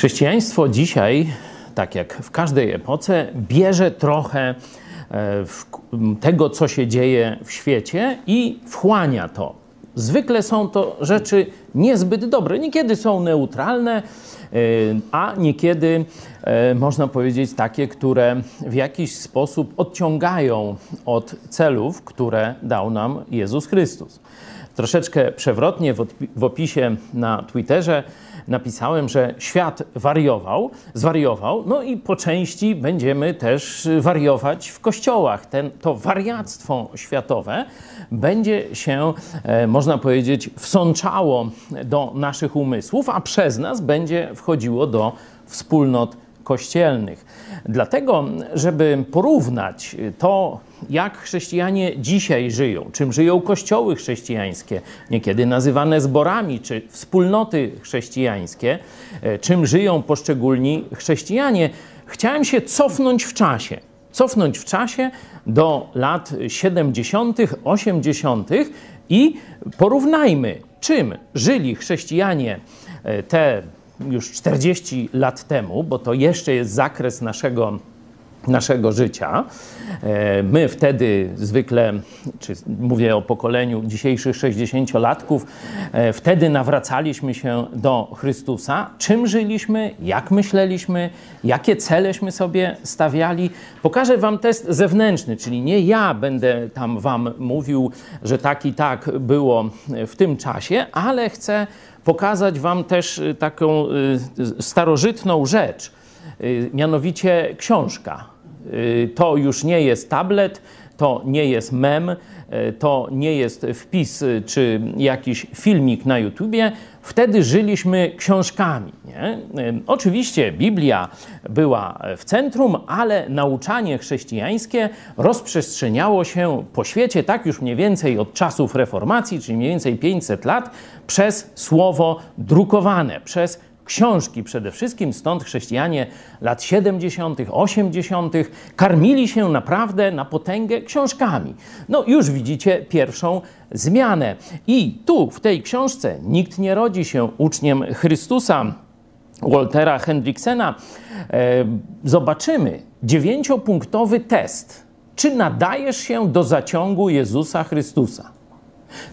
Chrześcijaństwo dzisiaj, tak jak w każdej epoce, bierze trochę e, tego, co się dzieje w świecie i wchłania to. Zwykle są to rzeczy niezbyt dobre. Niekiedy są neutralne, e, a niekiedy e, można powiedzieć takie, które w jakiś sposób odciągają od celów, które dał nam Jezus Chrystus. Troszeczkę przewrotnie w opisie na Twitterze napisałem, że świat wariował, zwariował, no i po części będziemy też wariować w kościołach. Ten, to wariactwo światowe będzie się, e, można powiedzieć, wsączało do naszych umysłów, a przez nas będzie wchodziło do wspólnot kościelnych. Dlatego, żeby porównać to, jak chrześcijanie dzisiaj żyją, czym żyją kościoły chrześcijańskie, niekiedy nazywane zborami, czy wspólnoty chrześcijańskie, e, czym żyją poszczególni chrześcijanie, chciałem się cofnąć w czasie. Cofnąć w czasie do lat 70., 80. i porównajmy, czym żyli chrześcijanie e, te już 40 lat temu, bo to jeszcze jest zakres naszego naszego życia. E, my wtedy zwykle, czy mówię o pokoleniu dzisiejszych 60-latków, e, wtedy nawracaliśmy się do Chrystusa. Czym żyliśmy, jak myśleliśmy, jakie celeśmy sobie stawiali. Pokażę Wam test zewnętrzny, czyli nie ja będę tam Wam mówił, że tak i tak było w tym czasie, ale chcę pokazać Wam też taką y, starożytną rzecz Y, mianowicie książka. Y, to już nie jest tablet, to nie jest mem, y, to nie jest wpis czy jakiś filmik na YouTubie. Wtedy żyliśmy książkami. Nie? Oczywiście Biblia była w centrum, ale nauczanie chrześcijańskie rozprzestrzeniało się po świecie tak już mniej więcej od czasów reformacji, czyli mniej więcej 500 lat, przez słowo drukowane, przez książki przede wszystkim, stąd chrześcijanie lat 70., 80. karmili się naprawdę na potęgę książkami. No już widzicie pierwszą zmianę. I tu w tej książce nikt nie rodzi się uczniem Chrystusa. Waltera Hendriksena, e, zobaczymy dziewięciopunktowy test. Czy nadajesz się do zaciągu Jezusa Chrystusa?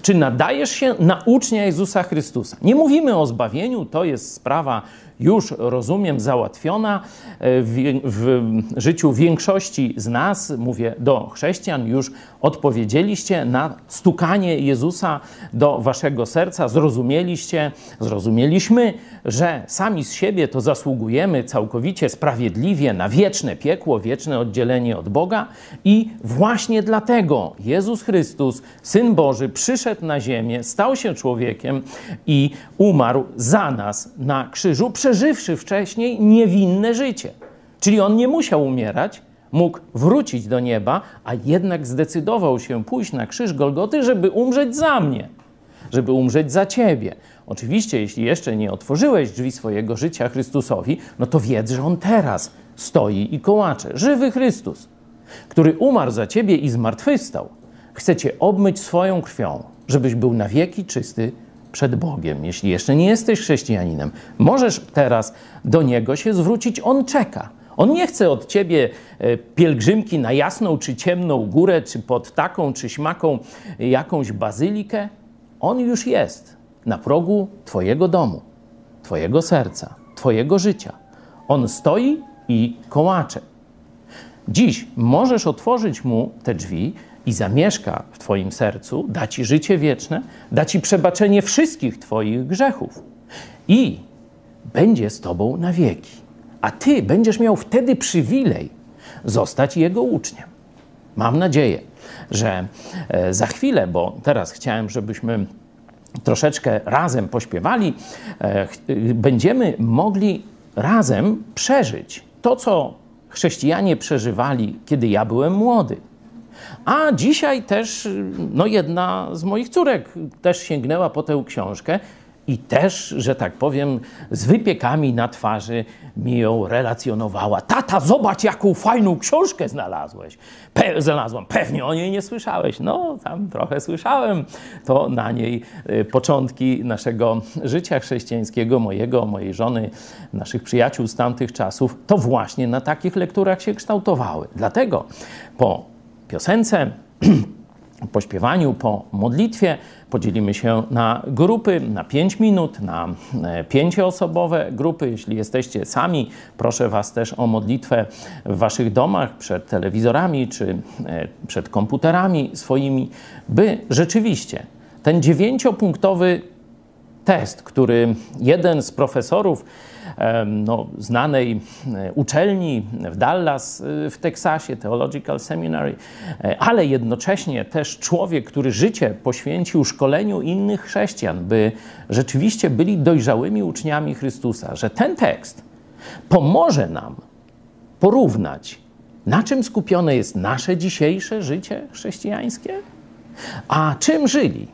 Czy nadajesz się na ucznia Jezusa Chrystusa? Nie mówimy o zbawieniu, to jest sprawa już, rozumiem, załatwiona e, w, w, życiu większości z nas, mówię do chrześcijan, już odpowiedzieliście na stukanie Jezusa do waszego serca, zrozumieliście, zrozumieliśmy, że sami z siebie to zasługujemy całkowicie sprawiedliwie na wieczne piekło, wieczne oddzielenie od Boga i właśnie dlatego Jezus Chrystus, Syn Boży, przyszedł na ziemię, stał się człowiekiem i umarł za nas na krzyżu, przeżywszy wcześniej niewinne życie. Czyli on nie musiał umierać, mógł wrócić do nieba, a jednak zdecydował się pójść na krzyż Golgoty, żeby umrzeć za mnie, żeby umrzeć za ciebie. Oczywiście, jeśli jeszcze nie otworzyłeś drzwi swojego życia Chrystusowi, no to wiedz, że on teraz stoi i kołacze. Żywy Chrystus, który umarł za ciebie i zmartwychwstał, chce cię obmyć swoją krwią, żebyś był na wieki czysty przed Bogiem. Jeśli jeszcze nie jesteś chrześcijaninem, możesz teraz do Niego się zwrócić. On czeka. On nie chce od ciebie e, pielgrzymki na jasną czy ciemną górę, czy pod taką czy śmaką jakąś bazylikę. On już jest na progu Twojego domu, Twojego serca, Twojego życia. On stoi i kołacze. Dziś możesz otworzyć mu te drzwi i zamieszka w Twoim sercu, da Ci życie wieczne, da Ci przebaczenie wszystkich Twoich grzechów i będzie z Tobą na wieki. A Ty będziesz miał wtedy przywilej zostać Jego uczniem. Mam nadzieję, że e, za chwilę, bo teraz chciałem, żebyśmy troszeczkę razem pośpiewali, e, będziemy mogli razem przeżyć to, co chrześcijanie przeżywali, kiedy ja byłem młody. A dzisiaj też no jedna z moich córek też sięgnęła po tę książkę i też, że tak powiem, z wypiekami na twarzy mi ją relacjonowała. Tata, zobacz, jaką fajną książkę znalazłeś. Pe znalazłam. Pewnie o niej nie słyszałeś. No, tam trochę słyszałem. To na niej y, początki naszego życia chrześcijańskiego, mojego, mojej żony, naszych przyjaciół z tamtych czasów, to właśnie na takich lekturach się kształtowały. Dlatego po piosence po śpiewaniu, po modlitwie podzielimy się na grupy, na 5 minut, na e, pięcioosobowe grupy. Jeśli jesteście sami, proszę Was też o modlitwę w Waszych domach, przed telewizorami czy e, przed komputerami swoimi, by rzeczywiście ten dziewięciopunktowy test, który jeden z profesorów no, znanej uczelni w Dallas e, w Teksasie, Theological Seminary, e, ale jednocześnie też człowiek, który życie poświęcił szkoleniu innych chrześcijan, by rzeczywiście byli dojrzałymi uczniami Chrystusa, że ten tekst pomoże nam porównać, na czym skupione jest nasze dzisiejsze życie chrześcijańskie, a czym żyli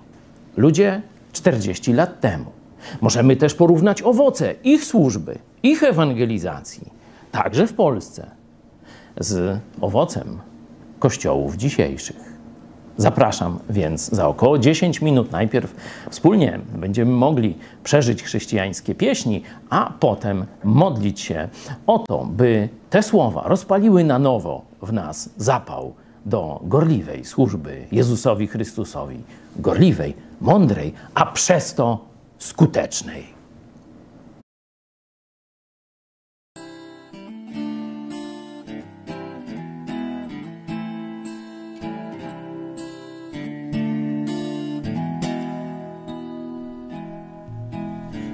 ludzie 40 lat temu. Możemy też porównać owoce ich służby, ich ewangelizacji, także w Polsce, z owocem kościołów dzisiejszych. Zapraszam więc za około 10 minut. Najpierw wspólnie będziemy mogli przeżyć chrześcijańskie pieśni, a potem modlić się o to, by te słowa rozpaliły na nowo w nas zapał do gorliwej służby Jezusowi Chrystusowi. Gorliwej, mądrej, a przez to skutecznej.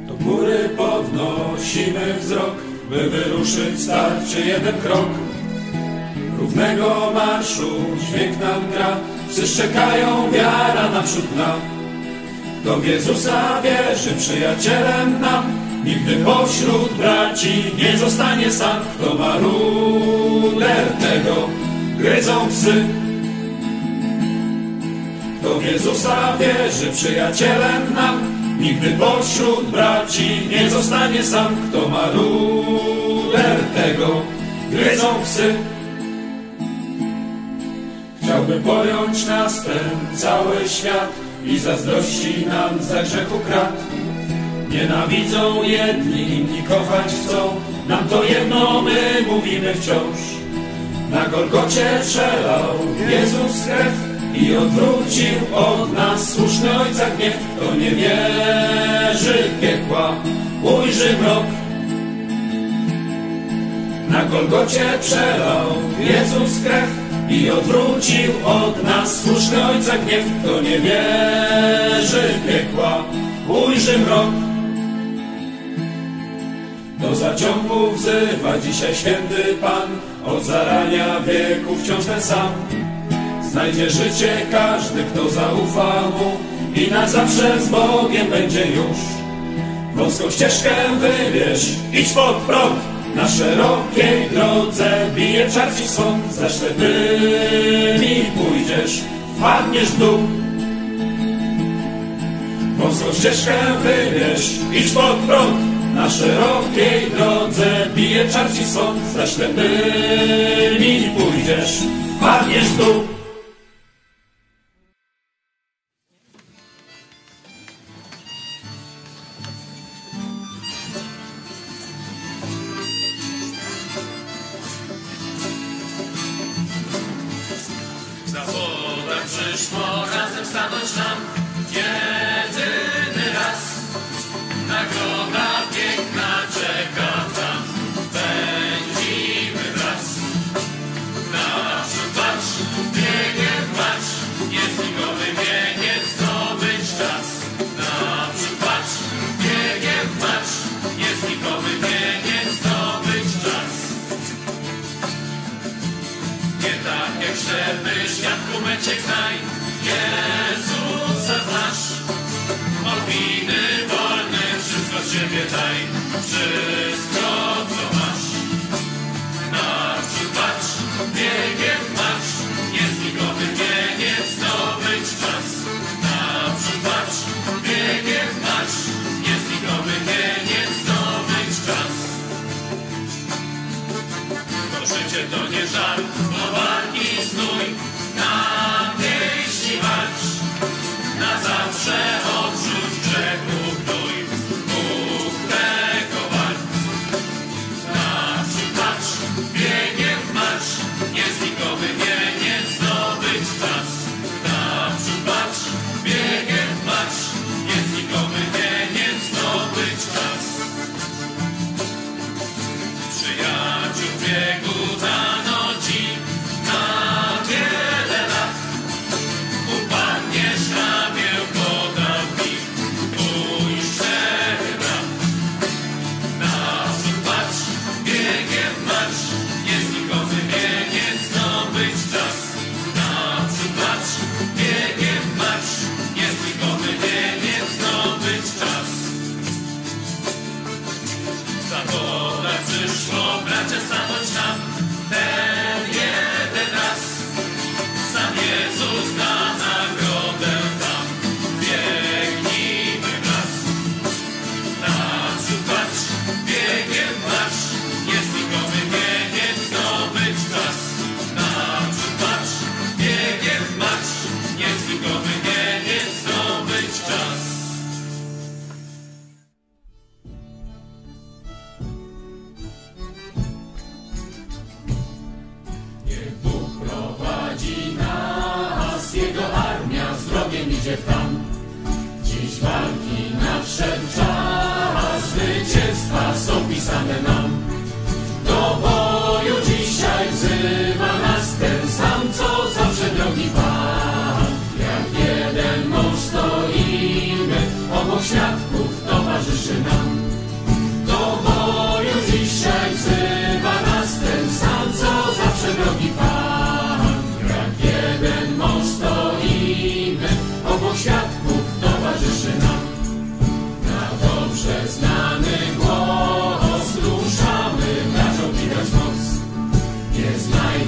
Do góry podnosimy wzrok, by wyruszyć starczy jeden krok. Równego marszu dźwięk nam gra, psy szczekają, wiara naprzód nam. W Jezusa wierzy, przyjacielem nam, nigdy pośród braci nie zostanie sam. Kto ma ruder, tego gryzą psy. W Jezusa wierzy, przyjacielem nam, nigdy pośród braci nie zostanie sam. Kto ma ruder, tego gryzą psy. Chciałby pojąć nas ten cały świat, i zazdrości nam za grzechu krat. Nienawidzą jedni, inni kochać chcą, nam to jedno my mówimy wciąż. Na Golgocie przelał Jezus krew i odwrócił od nas słuszny Ojca gniew. Kto nie wierzy piekła, ujrzy mrok. Na Golgocie przelał Jezus krew i odwrócił od nas słuszny Ojca gniew. Kto nie wierzy piekła, ujrzy mrok. Do zaciągu wzywa dzisiaj święty Pan, od zarania wieku wciąż ten sam. Znajdzie życie każdy, kto zaufa Mu i na zawsze z Bogiem będzie już. Wąską ścieżkę wybierz, idź pod prąd, na szerokiej drodze bije czarci swąd, za ślepymi pójdziesz, wpadniesz w dół. Wąską ścieżkę wybierz, idź pod prąd, na szerokiej drodze bije czarci swąd, za ślepymi pójdziesz, wpadniesz w dół.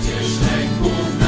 przecież lęków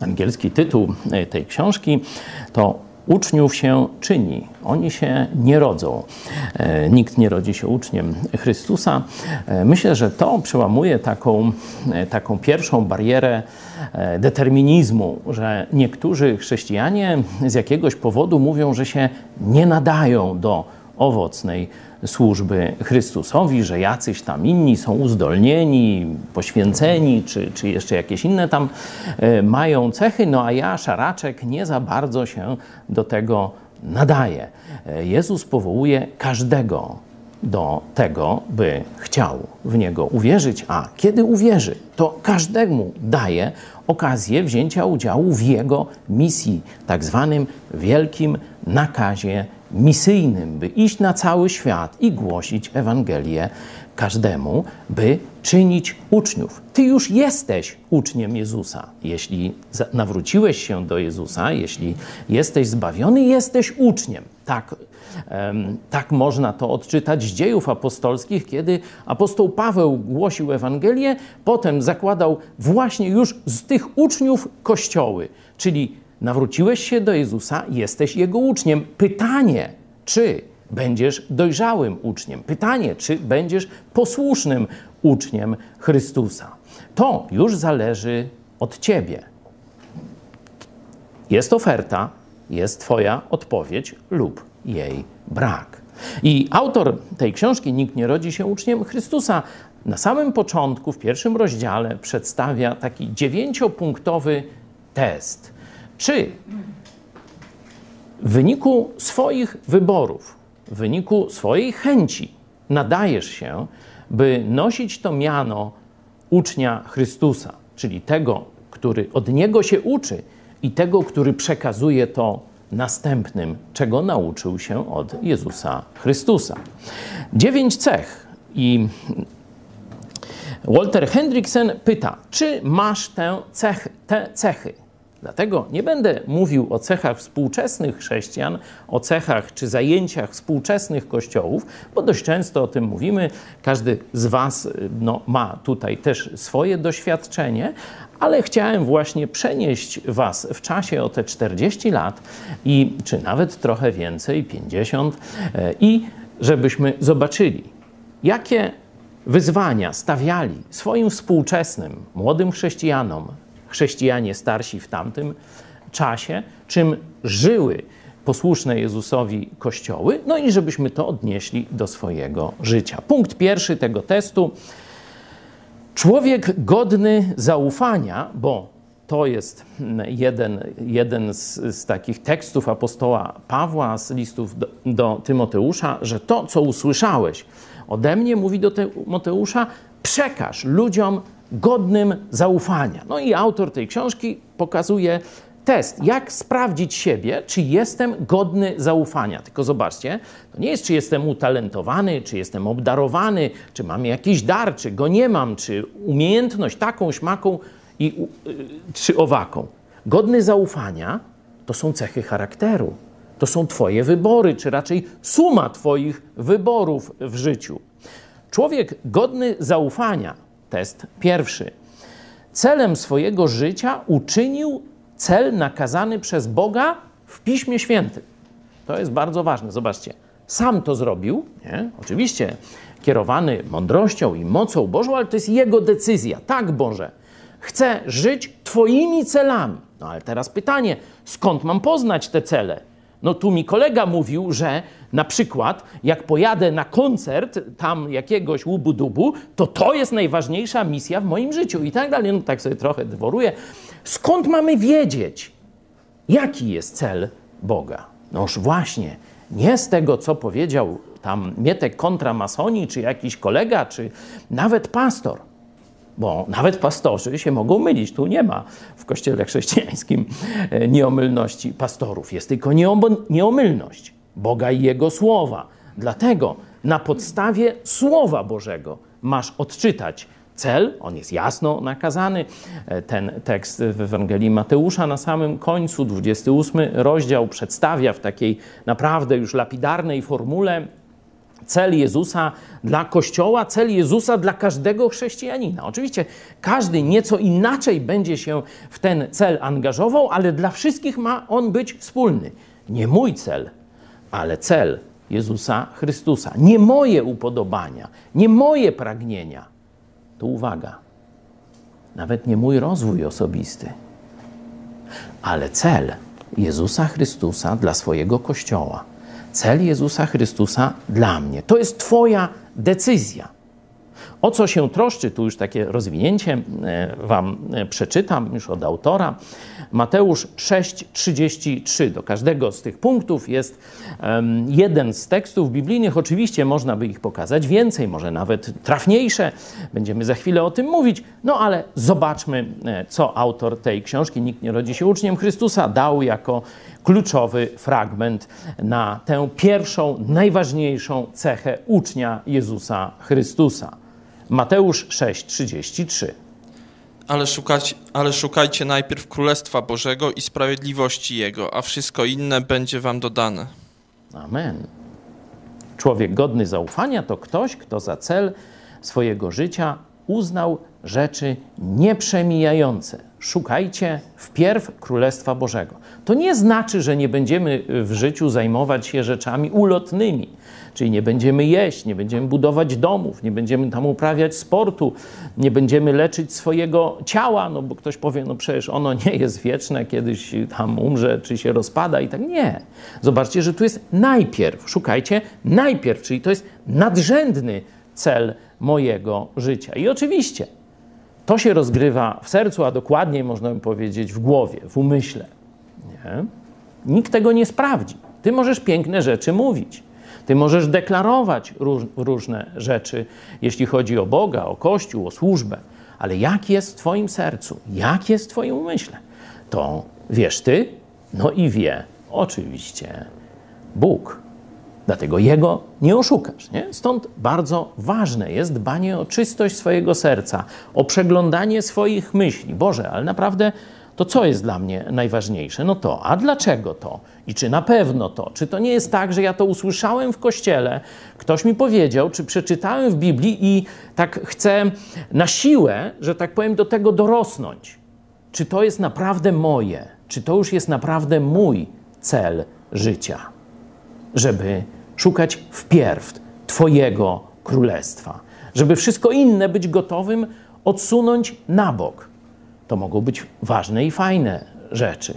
angielski tytuł e, tej książki to Uczniów się czyni, oni się nie rodzą. E, nikt nie rodzi się uczniem Chrystusa. E, myślę, że to przełamuje taką, taką pierwszą barierę determinizmu, że niektórzy chrześcijanie z jakiegoś powodu mówią, że się nie nadają do owocnej służby Chrystusowi, że jacyś tam inni są uzdolnieni, poświęceni, czy, czy jeszcze jakieś inne tam e, mają cechy, no a ja, szaraczek, nie za bardzo się do tego nadaję. E, Jezus powołuje każdego do tego, by chciał w Niego uwierzyć, a kiedy uwierzy, to każdemu daje okazję wzięcia udziału w Jego misji, tak zwanym wielkim nakazie misyjnym, by iść na cały świat i głosić Ewangelię każdemu, by czynić uczniów. Ty już jesteś uczniem Jezusa. Jeśli nawróciłeś się do Jezusa, jeśli jesteś zbawiony, jesteś uczniem. Tak, tak można to odczytać z dziejów apostolskich, kiedy apostoł Paweł głosił Ewangelię, potem zakładał właśnie już z tych uczniów kościoły, czyli nawróciłeś się do Jezusa, jesteś Jego uczniem. Pytanie, czy będziesz dojrzałym uczniem? Pytanie, czy będziesz posłusznym uczniem Chrystusa? To już zależy od Ciebie. Jest oferta, jest Twoja odpowiedź lub jej brak. I autor tej książki, Nikt nie rodzi się uczniem Chrystusa, na samym początku, w pierwszym rozdziale, przedstawia taki dziewięciopunktowy test czy w wyniku swoich wyborów, w wyniku swojej chęci nadajesz się, by nosić to miano ucznia Chrystusa, czyli tego, który od niego się uczy i tego, który przekazuje to następnym, czego nauczył się od Jezusa Chrystusa. Dziewięć cech i Walter Hendrickson pyta, czy masz cech, te cechy? Dlatego nie będę mówił o cechach współczesnych chrześcijan, o cechach czy zajęciach współczesnych kościołów, bo dość często o tym mówimy. Każdy z Was no, ma tutaj też swoje doświadczenie, ale chciałem właśnie przenieść Was w czasie o te 40 lat i czy nawet trochę więcej, 50, e, i żebyśmy zobaczyli, jakie wyzwania stawiali swoim współczesnym młodym chrześcijanom chrześcijanie starsi w tamtym czasie, czym żyły posłuszne Jezusowi kościoły, no i żebyśmy to odnieśli do swojego życia. Punkt pierwszy tego testu. Człowiek godny zaufania, bo to jest jeden, jeden z, z, takich tekstów apostoła Pawła z listów do, do Tymoteusza, że to, co usłyszałeś ode mnie, mówi do Tymoteusza, przekaż ludziom godnym zaufania. No i autor tej książki pokazuje test, jak sprawdzić siebie, czy jestem godny zaufania. Tylko zobaczcie, to nie jest, czy jestem utalentowany, czy jestem obdarowany, czy mam jakiś dar, czy go nie mam, czy umiejętność taką, śmaką i, y, czy owaką. Godny zaufania to są cechy charakteru. To są Twoje wybory, czy raczej suma Twoich wyborów w życiu. Człowiek godny zaufania Test pierwszy. Celem swojego życia uczynił cel nakazany przez Boga w Piśmie Świętym. To jest bardzo ważne. Zobaczcie, sam to zrobił, nie? oczywiście kierowany mądrością i mocą Bożą, ale to jest jego decyzja. Tak, Boże, chcę żyć Twoimi celami. No ale teraz pytanie, skąd mam poznać te cele? No tu mi kolega mówił, że na przykład jak pojadę na koncert tam jakiegoś łubu-dubu, to to jest najważniejsza misja w moim życiu i tak dalej. No tak sobie trochę dworuję. Skąd mamy wiedzieć, jaki jest cel Boga? Noż właśnie, nie z tego, co powiedział tam Mietek kontra masoni, czy jakiś kolega, czy nawet pastor – bo nawet pastorzy się mogą mylić. Tu nie ma w kościele chrześcijańskim e, nieomylności pastorów. Jest tylko nieomylność Boga i Jego słowa. Dlatego na podstawie Słowa Bożego masz odczytać cel, on jest jasno nakazany. E, ten tekst w Ewangelii Mateusza na samym końcu, 28 rozdział, przedstawia w takiej naprawdę już lapidarnej formule cel Jezusa dla Kościoła, cel Jezusa dla każdego chrześcijanina. Oczywiście każdy nieco inaczej będzie się w ten cel angażował, ale dla wszystkich ma on być wspólny. Nie mój cel, ale cel Jezusa Chrystusa. Nie moje upodobania, nie moje pragnienia. To uwaga, nawet nie mój rozwój osobisty, ale cel Jezusa Chrystusa dla swojego Kościoła. Cel Jezusa Chrystusa dla mnie. To jest Twoja decyzja. O co się troszczy, tu już takie rozwinięcie e, Wam e, przeczytam już od autora. Mateusz 6:33. Do każdego z tych punktów jest jeden z tekstów biblijnych. Oczywiście można by ich pokazać więcej, może nawet trafniejsze. Będziemy za chwilę o tym mówić. No ale zobaczmy, e, co autor tej książki, Nikt nie rodzi się uczniem Chrystusa, dał jako kluczowy fragment na tę pierwszą, najważniejszą cechę ucznia Jezusa Chrystusa. Mateusz 6:33. Ale, szukać, ale szukajcie najpierw Królestwa Bożego i sprawiedliwości Jego, a wszystko inne będzie wam dodane. Amen. Człowiek godny zaufania to ktoś, kto za cel swojego życia uznał rzeczy nieprzemijające. Szukajcie wpierw Królestwa Bożego. To nie znaczy, że nie będziemy w życiu zajmować się rzeczami ulotnymi, czyli nie będziemy jeść, nie będziemy budować domów, nie będziemy tam uprawiać sportu, nie będziemy leczyć swojego ciała, no bo ktoś powie, no przecież ono nie jest wieczne, kiedyś tam umrze, czy się rozpada i tak. Nie. Zobaczcie, że tu jest najpierw, szukajcie najpierw, czyli to jest nadrzędny cel mojego życia. I oczywiście to się rozgrywa w sercu, a dokładniej można by powiedzieć w głowie, w umyśle. Nie? Nikt tego nie sprawdzi. Ty możesz piękne rzeczy mówić. Ty możesz deklarować róż, różne rzeczy, jeśli chodzi o Boga, o Kościół, o służbę, ale jak jest w Twoim sercu, jak jest w Twoim umyśle, to wiesz Ty, no i wie oczywiście Bóg. Dlatego Jego nie oszukasz. Nie? Stąd bardzo ważne jest dbanie o czystość swojego serca, o przeglądanie swoich myśli. Boże, ale naprawdę to co jest dla mnie najważniejsze? No to, a dlaczego to? I czy na pewno to? Czy to nie jest tak, że ja to usłyszałem w kościele, ktoś mi powiedział, czy przeczytałem w Biblii i tak chcę na siłę, że tak powiem, do tego dorosnąć? Czy to jest naprawdę moje? Czy to już jest naprawdę mój cel życia? Żeby szukać wpierw Twojego królestwa, żeby wszystko inne być gotowym odsunąć na bok to mogą być ważne i fajne rzeczy.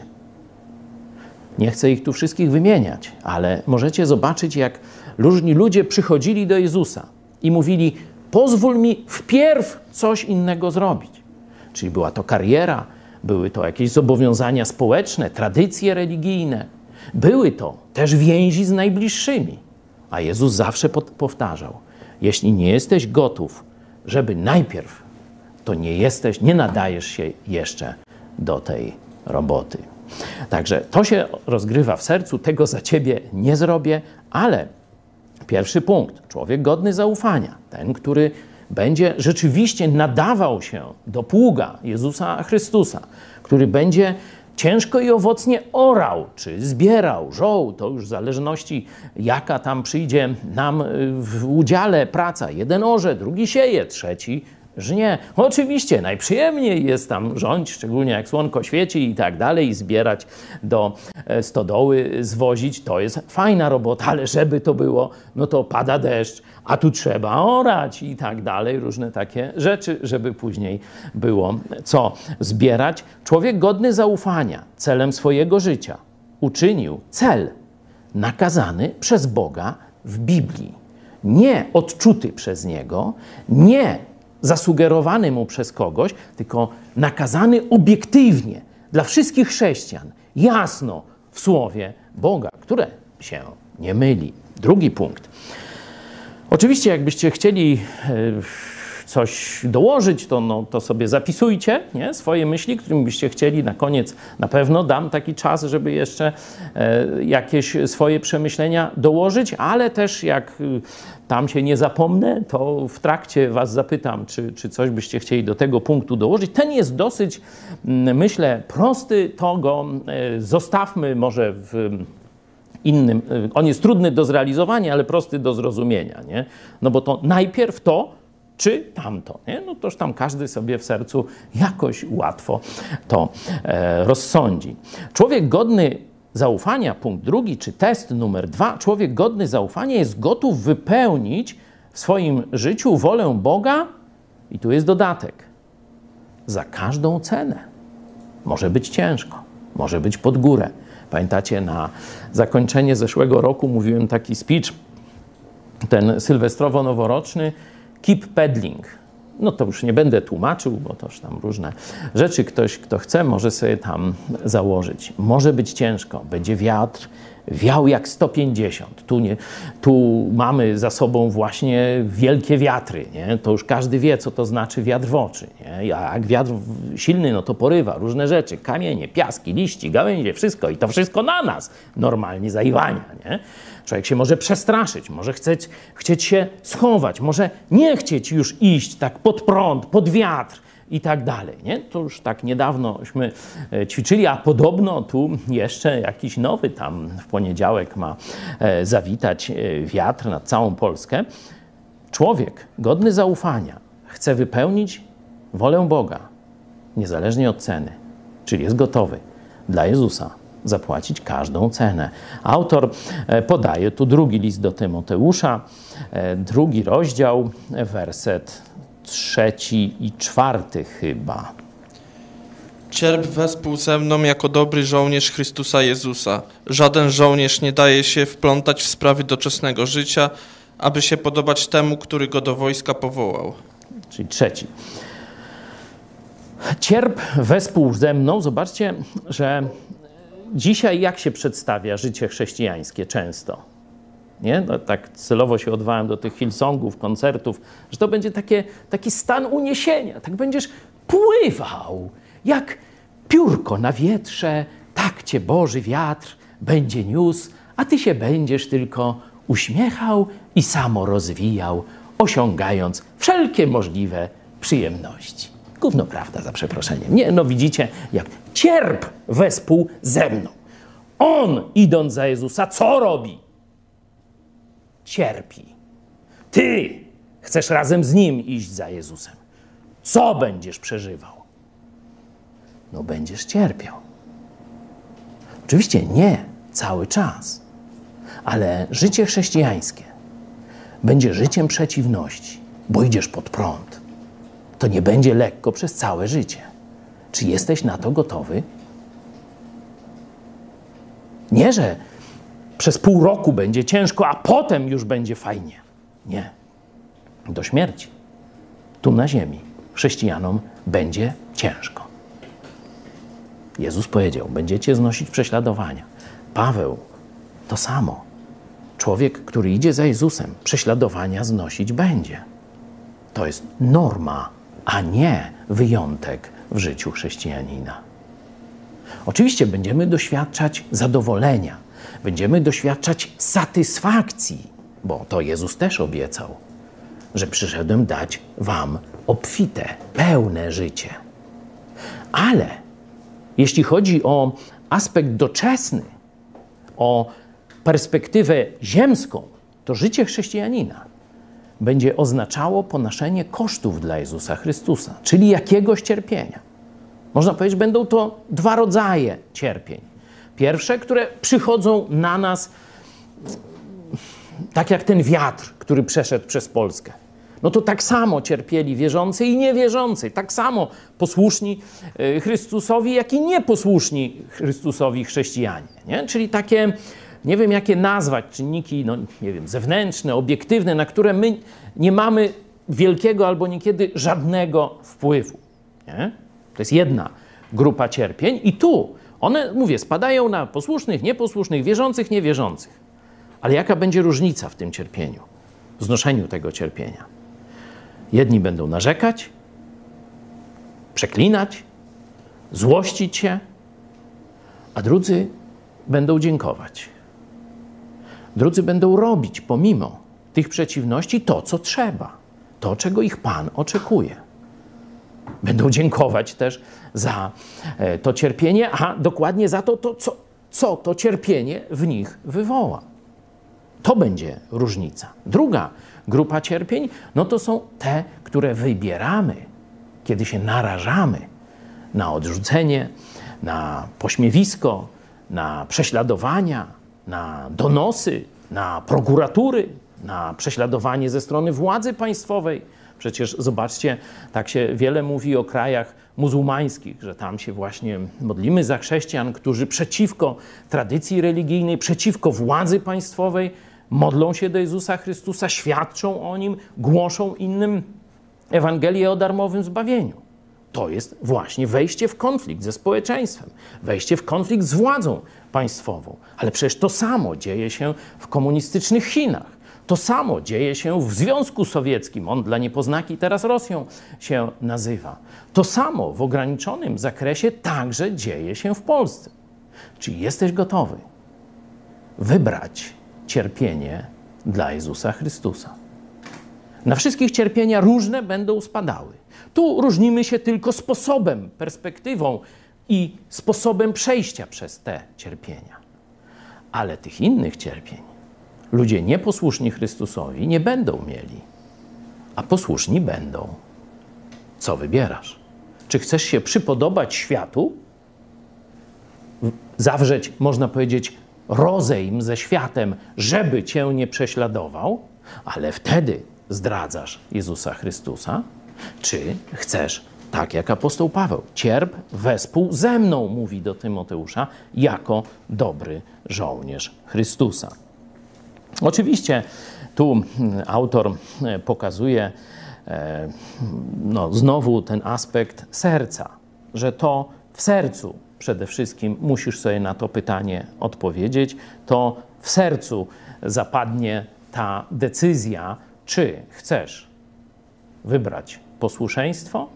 Nie chcę ich tu wszystkich wymieniać, ale możecie zobaczyć, jak różni ludzie przychodzili do Jezusa i mówili: Pozwól mi wpierw coś innego zrobić. Czyli była to kariera, były to jakieś zobowiązania społeczne, tradycje religijne, były to też więzi z najbliższymi. A Jezus zawsze powtarzał: Jeśli nie jesteś gotów, żeby najpierw to nie jesteś, nie nadajesz się jeszcze do tej roboty. Także to się rozgrywa w sercu, tego za ciebie nie zrobię, ale pierwszy punkt, człowiek godny zaufania, ten, który będzie rzeczywiście nadawał się do pługa Jezusa Chrystusa, który będzie ciężko i owocnie orał, czy zbierał, żoł, to już w zależności jaka tam przyjdzie nam w udziale praca. Jeden orze, drugi sieje, trzeci żnie. Oczywiście najprzyjemniej jest tam rządzić, szczególnie jak słonko świeci i tak dalej, i zbierać do e, stodoły, zwozić. To jest fajna robota, ale żeby to było, no to pada deszcz, a tu trzeba orać i tak dalej. Różne takie rzeczy, żeby później było co zbierać. Człowiek godny zaufania celem swojego życia uczynił cel nakazany przez Boga w Biblii. Nie odczuty przez Niego, nie zasugerowany mu przez kogoś, tylko nakazany obiektywnie dla wszystkich chrześcijan, jasno w słowie Boga, które się nie myli. Drugi punkt. Oczywiście, jakbyście chcieli e, coś dołożyć, to, no, to sobie zapisujcie nie? swoje myśli, którymi byście chcieli. Na koniec na pewno dam taki czas, żeby jeszcze e, jakieś swoje przemyślenia dołożyć, ale też jak y, tam się nie zapomnę, to w trakcie Was zapytam, czy, czy coś byście chcieli do tego punktu dołożyć. Ten jest dosyć, mm, myślę, prosty, to go e, zostawmy może w innym. y, On jest trudny do zrealizowania, ale prosty do zrozumienia, nie? No bo to najpierw to, czy tamto, nie? No toż tam każdy sobie w sercu jakoś łatwo to e, rozsądzi. Człowiek godny zaufania, punkt drugi, czy test numer dwa, człowiek godny zaufania jest gotów wypełnić w swoim życiu wolę Boga, i tu jest dodatek, za każdą cenę. Może być ciężko, może być pod górę. Pamiętacie, na zakończenie zeszłego roku mówiłem taki speech, ten sylwestrowo-noworoczny, keep peddling. No to już nie będę tłumaczył, bo to już tam różne rzeczy. Ktoś, kto chce, może sobie tam założyć. Może być ciężko, będzie wiatr, wiał jak 150. Tu, nie, tu mamy za sobą właśnie wielkie wiatry. Nie? To już każdy wie, co to znaczy wiatr w oczy. Nie? Jak wiatr silny, no to porywa różne rzeczy, kamienie, piaski, liści, gałęzie, wszystko. I to wszystko na nas normalnie zaiwania. Nie? Człowiek się może przestraszyć, może chcieć, chcieć się schować, może nie chcieć już iść tak pod prąd, pod wiatr i tak dalej. Nie? To już tak niedawnośmy e, ćwiczyli, a podobno tu jeszcze jakiś nowy tam w poniedziałek ma e, zawitać e, wiatr nad całą Polskę. Człowiek godny zaufania chce wypełnić wolę Boga, niezależnie od ceny, czyli jest gotowy dla Jezusa zapłacić każdą cenę. Autor podaje tu drugi list do Tymoteusza, drugi rozdział, werset trzeci i czwarty chyba. Cierp wespół ze mną jako dobry żołnierz Chrystusa Jezusa. Żaden żołnierz nie daje się wplątać w sprawy doczesnego życia, aby się podobać temu, który go do wojska powołał. czyli trzeci. Cierp wespół ze mną. Zobaczcie, że dzisiaj jak się przedstawia życie chrześcijańskie często? Nie? No, tak celowo się odwałem do tych Hillsongów, koncertów, że to będzie takie, taki stan uniesienia. Tak będziesz pływał jak piórko na wietrze, tak cię Boży wiatr będzie niósł, a ty się będziesz tylko uśmiechał i samo rozwijał, osiągając wszelkie możliwe przyjemności. Gówno prawda, za przeproszeniem. Nie, no widzicie, jak cierp wespół ze mną. On, idąc za Jezusa, co robi? Cierpi. Ty chcesz razem z Nim iść za Jezusem. Co będziesz przeżywał? No będziesz cierpiał. Oczywiście nie cały czas, ale życie chrześcijańskie będzie życiem przeciwności, bo idziesz pod prąd. To nie będzie lekko przez całe życie. Czy jesteś na to gotowy? Nie, że przez pół roku będzie ciężko, a potem już będzie fajnie. Nie. Do śmierci. Tu na ziemi chrześcijanom będzie ciężko. Jezus powiedział: Będziecie znosić prześladowania. Paweł to samo. Człowiek, który idzie za Jezusem, prześladowania znosić będzie. To jest norma, a nie wyjątek w życiu chrześcijanina. Oczywiście będziemy doświadczać zadowolenia, będziemy doświadczać satysfakcji, bo to Jezus też obiecał, że przyszedłem dać Wam obfite, pełne życie. Ale jeśli chodzi o aspekt doczesny, o perspektywę ziemską, to życie chrześcijanina będzie oznaczało ponoszenie kosztów dla Jezusa Chrystusa, czyli jakiegoś cierpienia. Można powiedzieć, będą to dwa rodzaje cierpień. Pierwsze, które przychodzą na nas tak jak ten wiatr, który przeszedł przez Polskę. No to tak samo cierpieli wierzący i niewierzący, tak samo posłuszni y, Chrystusowi, jak i nieposłuszni Chrystusowi chrześcijanie. Nie? Czyli takie, nie wiem jakie nazwać, czynniki, no nie wiem, zewnętrzne, obiektywne, na które my nie mamy wielkiego albo niekiedy żadnego wpływu. Nie? To jest jedna grupa cierpień i tu one, mówię, spadają na posłusznych, nieposłusznych, wierzących, niewierzących. Ale jaka będzie różnica w tym cierpieniu, w znoszeniu tego cierpienia? Jedni będą narzekać, przeklinać, złościć się, a drudzy będą dziękować. Drudzy będą robić pomimo tych przeciwności to, co trzeba, to, czego ich Pan oczekuje. Będą dziękować też za e, to cierpienie, a dokładnie za to, to co co to cierpienie w nich wywoła. To będzie różnica. Druga grupa cierpień, no to są te, które wybieramy, kiedy się narażamy na odrzucenie, na pośmiewisko, na prześladowania, na donosy, na prokuratury, na prześladowanie ze strony władzy państwowej. Przecież zobaczcie, tak się wiele mówi o krajach muzułmańskich, że tam się właśnie modlimy za chrześcijan, którzy przeciwko tradycji religijnej, przeciwko władzy państwowej modlą się do Jezusa Chrystusa, świadczą o nim, głoszą innym Ewangelię o darmowym zbawieniu. To jest właśnie wejście w konflikt ze społeczeństwem, wejście w konflikt z władzą państwową. Ale przecież to samo dzieje się w komunistycznych Chinach. To samo dzieje się w Związku Sowieckim. On dla niepoznaki teraz Rosją się nazywa. To samo w ograniczonym zakresie także dzieje się w Polsce. Czy jesteś gotowy wybrać cierpienie dla Jezusa Chrystusa? Na wszystkich cierpienia różne będą spadały. Tu różnimy się tylko sposobem, perspektywą i sposobem przejścia przez te cierpienia. Ale tych innych cierpień ludzie nieposłuszni Chrystusowi nie będą mieli, a posłuszni będą. Co wybierasz? Czy chcesz się przypodobać światu? Zawrzeć, można powiedzieć, rozejm ze światem, żeby cię nie prześladował, ale wtedy zdradzasz Jezusa Chrystusa? Czy chcesz, tak jak apostoł Paweł, cierp wespół ze mną, mówi do Tymoteusza, jako dobry żołnierz Chrystusa? Oczywiście tu mm, autor e, pokazuje e, no, znowu ten aspekt serca, że to w sercu przede wszystkim musisz sobie na to pytanie odpowiedzieć. To w sercu zapadnie ta decyzja, czy chcesz wybrać posłuszeństwo,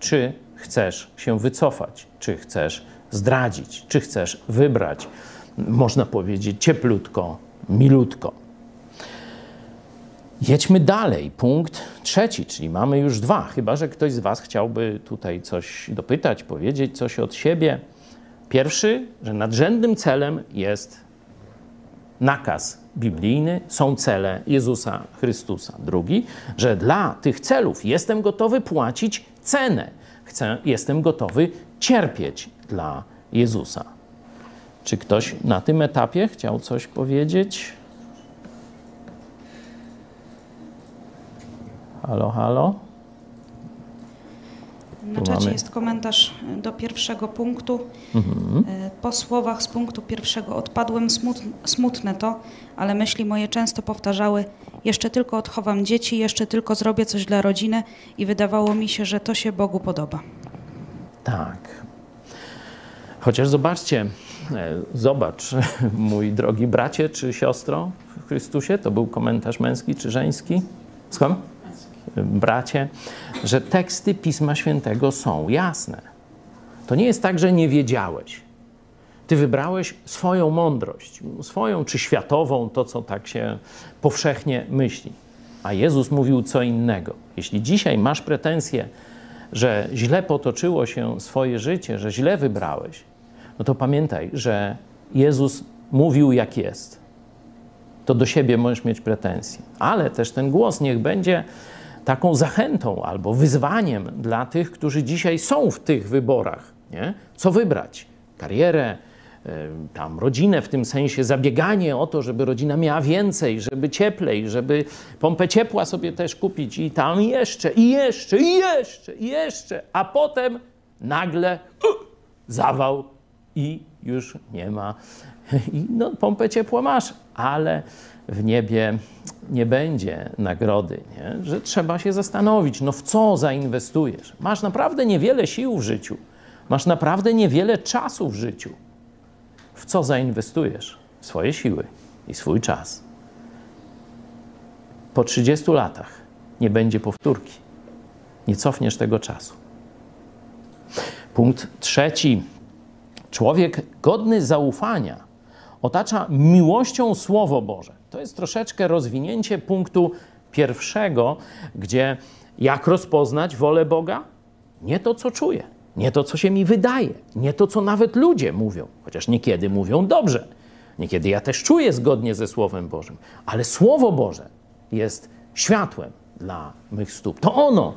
czy chcesz się wycofać, czy chcesz zdradzić, czy chcesz wybrać, można powiedzieć, cieplutko, milutko. Jedźmy dalej. Punkt trzeci, czyli mamy już dwa. Chyba, że ktoś z Was chciałby tutaj coś dopytać, powiedzieć coś od siebie. Pierwszy, że nadrzędnym celem jest nakaz biblijny, są cele Jezusa Chrystusa. Drugi, że dla tych celów jestem gotowy płacić cenę. Chcę, jestem gotowy cierpieć dla Jezusa. Czy ktoś na tym etapie chciał coś powiedzieć? Halo, halo? Na czacie mamy... jest komentarz do pierwszego punktu. Mhm. E, po słowach z punktu pierwszego odpadłem, smutne to, ale myśli moje często powtarzały: Jeszcze tylko odchowam dzieci, jeszcze tylko zrobię coś dla rodziny, i wydawało mi się, że to się Bogu podoba. Tak. Chociaż zobaczcie, zobacz, mój drogi bracie czy siostro w Chrystusie, to był komentarz męski czy żeński? Skąd? bracie, że teksty Pisma Świętego są jasne. To nie jest tak, że nie wiedziałeś. Ty wybrałeś swoją mądrość, swoją czy światową, to co tak się powszechnie myśli. A Jezus mówił co innego. Jeśli dzisiaj masz pretensje, że źle potoczyło się swoje życie, że źle wybrałeś, no to pamiętaj, że Jezus mówił jak jest. To do siebie możesz mieć pretensje. Ale też ten głos niech będzie taką zachętą albo wyzwaniem dla tych, którzy dzisiaj są w tych wyborach. Nie? Co wybrać? Karierę, tam rodzinę, w tym sensie zabieganie o to, żeby rodzina miała więcej, żeby cieplej, żeby pompę ciepła sobie też kupić i tam jeszcze, i jeszcze, i jeszcze, i jeszcze, a potem nagle uh, zawał i już nie ma. I no, pompę ciepła masz, ale w niebie nie będzie nagrody, nie? że trzeba się zastanowić, no w co zainwestujesz. Masz naprawdę niewiele sił w życiu, masz naprawdę niewiele czasu w życiu. W co zainwestujesz? Swoje siły i swój czas. Po 30 latach nie będzie powtórki. Nie cofniesz tego czasu. Punkt trzeci. Człowiek godny zaufania otacza miłością Słowo Boże. To jest troszeczkę rozwinięcie punktu pierwszego, gdzie jak rozpoznać wolę Boga? Nie to, co czuję, Nie to, co się mi wydaje, nie to, co nawet ludzie mówią, chociaż niekiedy mówią dobrze. Niekiedy ja też czuję zgodnie ze Słowem Bożym, ale Słowo Boże jest światłem dla mych stóp. To ono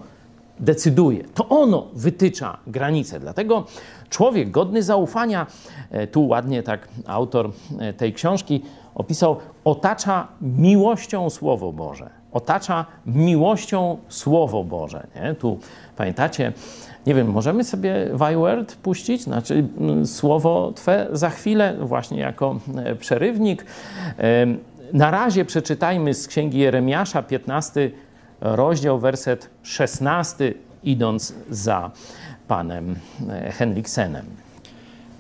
decyduje, to ono wytycza granice. Dlatego człowiek godny zaufania, e, tu ładnie tak autor e, tej książki opisał, otacza miłością Słowo Boże. Otacza miłością Słowo Boże. Nie? Tu pamiętacie, nie wiem, możemy sobie Wyword puścić, znaczy mm, słowo Twe za chwilę, właśnie jako e, przerywnik. Na razie przeczytajmy z księgi Jeremiasza, 15 rozdział, werset 16, idąc za panem e, Henriksenem.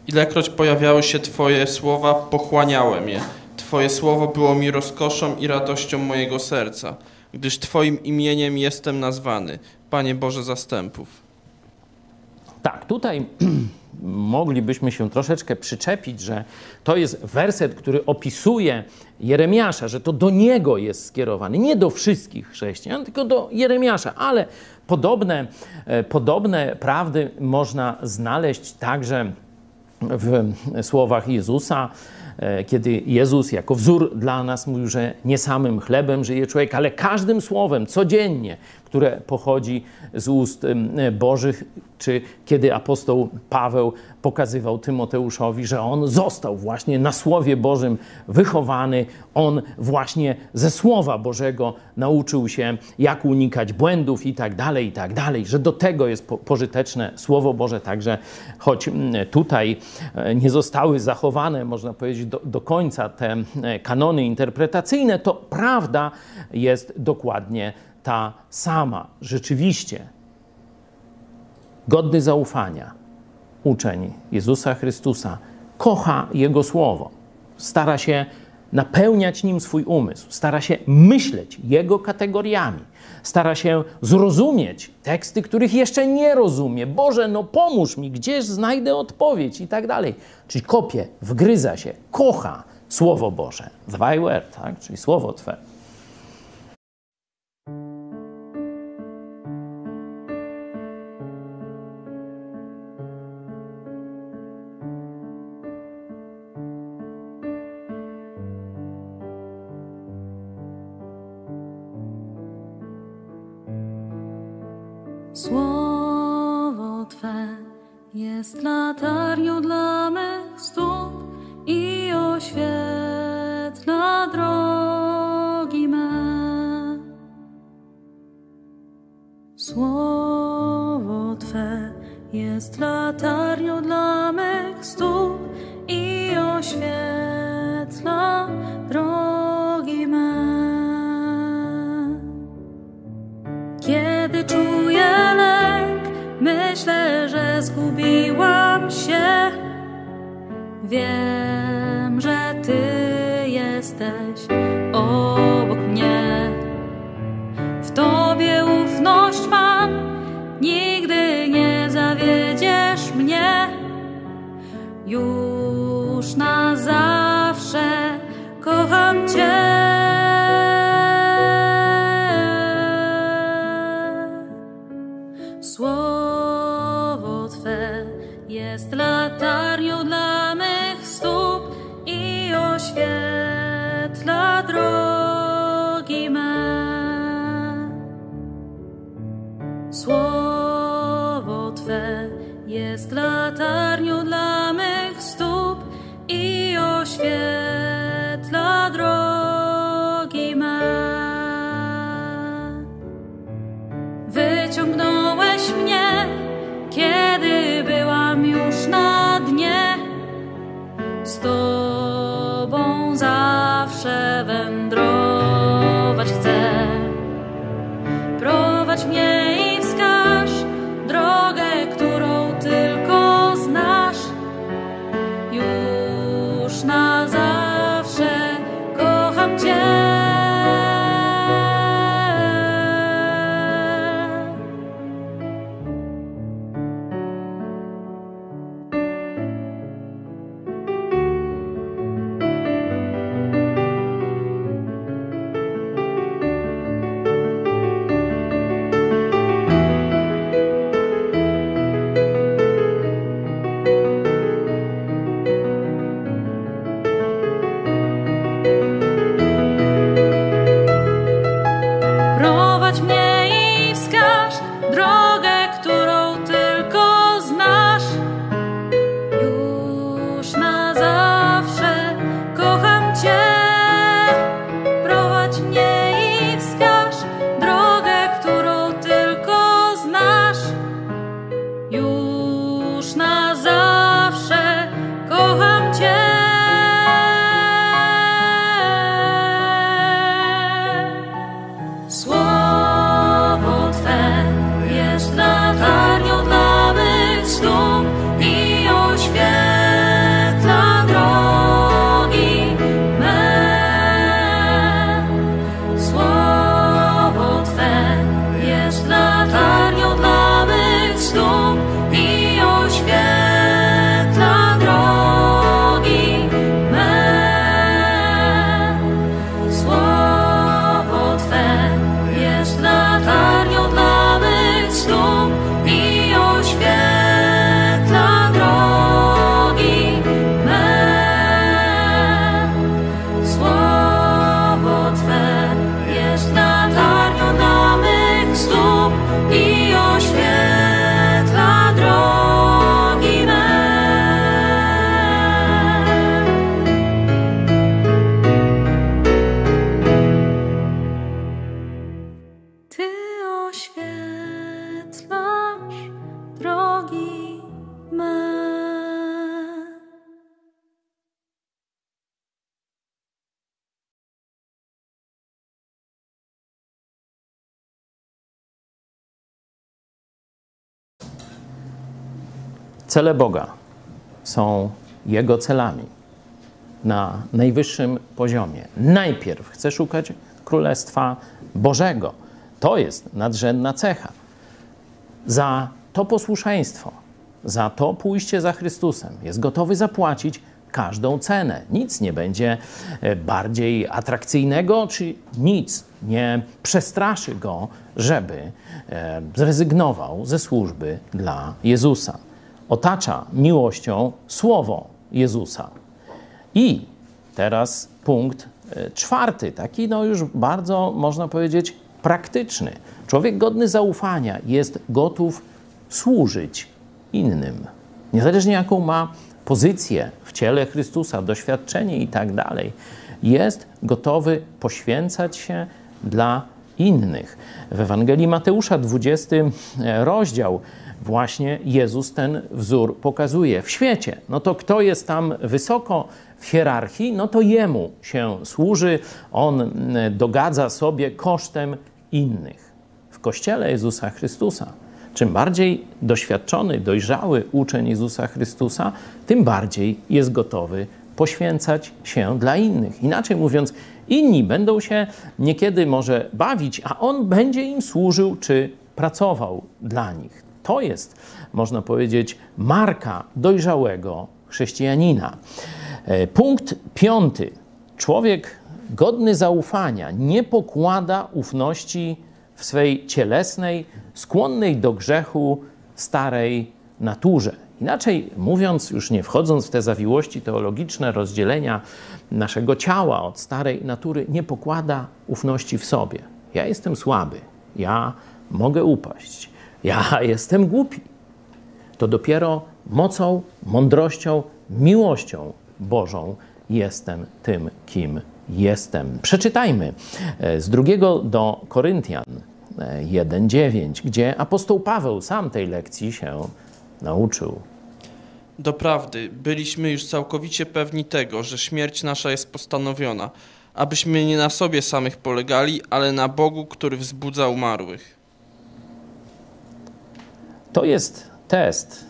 Ilekroć pojawiały się Twoje słowa, pochłaniałem je. Twoje słowo było mi rozkoszą i radością mojego serca, gdyż Twoim imieniem jestem nazwany, Panie Boże zastępów. Tak, tutaj moglibyśmy się troszeczkę przyczepić, że to jest werset, który opisuje Jeremiasza, że to do niego jest skierowany, nie do wszystkich chrześcijan, tylko do Jeremiasza, ale podobne, e, podobne prawdy można znaleźć także w słowach Jezusa, e, kiedy Jezus jako wzór dla nas mówił, że nie samym chlebem żyje człowiek, ale każdym słowem codziennie, które pochodzi z ust Bożych, czy kiedy apostoł Paweł pokazywał Tymoteuszowi, że on został właśnie na Słowie Bożym wychowany, on właśnie ze Słowa Bożego nauczył się, jak unikać błędów i tak dalej, i tak dalej, że do tego jest pożyteczne Słowo Boże, także choć tutaj e, nie zostały zachowane, można powiedzieć, do, do końca te e, kanony interpretacyjne, to prawda jest dokładnie ta sama. Rzeczywiście, godny zaufania uczeń Jezusa Chrystusa kocha Jego Słowo, stara się napełniać nim swój umysł, stara się myśleć Jego kategoriami, stara się zrozumieć teksty, których jeszcze nie rozumie. Boże, no pomóż mi, gdzież znajdę odpowiedź i tak dalej. Czyli kopie, wgryza się, kocha Słowo Boże. Thy word, tak? czyli Słowo Twe. Wiem, że Ty jesteś obok Cele Boga są Jego celami na najwyższym poziomie. Najpierw chcę szukać Królestwa Bożego. To jest nadrzędna cecha. Za to posłuszeństwo, za to pójście za Chrystusem jest gotowy zapłacić każdą cenę. Nic nie będzie e, bardziej atrakcyjnego, czy nic nie przestraszy go, żeby e, zrezygnował ze służby dla Jezusa. Otacza miłością słowo Jezusa. I teraz punkt e, czwarty, taki no już bardzo można powiedzieć praktyczny. Człowiek godny zaufania jest gotów służyć innym. Niezależnie jaką ma pozycję w ciele Chrystusa, doświadczenie i tak dalej, jest gotowy poświęcać się dla innych. W Ewangelii Mateusza, 20 rozdział, właśnie Jezus ten wzór pokazuje. W świecie, no to kto jest tam wysoko w hierarchii, no to jemu się służy, on dogadza sobie kosztem innych. W kościele Jezusa Chrystusa Czym bardziej doświadczony, dojrzały uczeń Jezusa Chrystusa, tym bardziej jest gotowy poświęcać się dla innych. Inaczej mówiąc, inni będą się niekiedy może bawić, a on będzie im służył czy pracował dla nich. To jest, można powiedzieć, marka dojrzałego chrześcijanina. E, punkt piąty. Człowiek godny zaufania nie pokłada ufności w swej cielesnej, skłonnej do grzechu starej naturze. Inaczej mówiąc, już nie wchodząc w te zawiłości teologiczne, rozdzielenia naszego ciała od starej natury, nie pokłada ufności w sobie. Ja jestem słaby, ja mogę upaść, ja jestem głupi. To dopiero mocą, mądrością, miłością Bożą jestem tym, kim jestem. Przeczytajmy e, z drugiego do Koryntian 1:9, gdzie apostoł Paweł sam tej lekcji się nauczył. Doprawdy, byliśmy już całkowicie pewni tego, że śmierć nasza jest postanowiona, abyśmy nie na sobie samych polegali, ale na Bogu, który wzbudza umarłych. To jest test,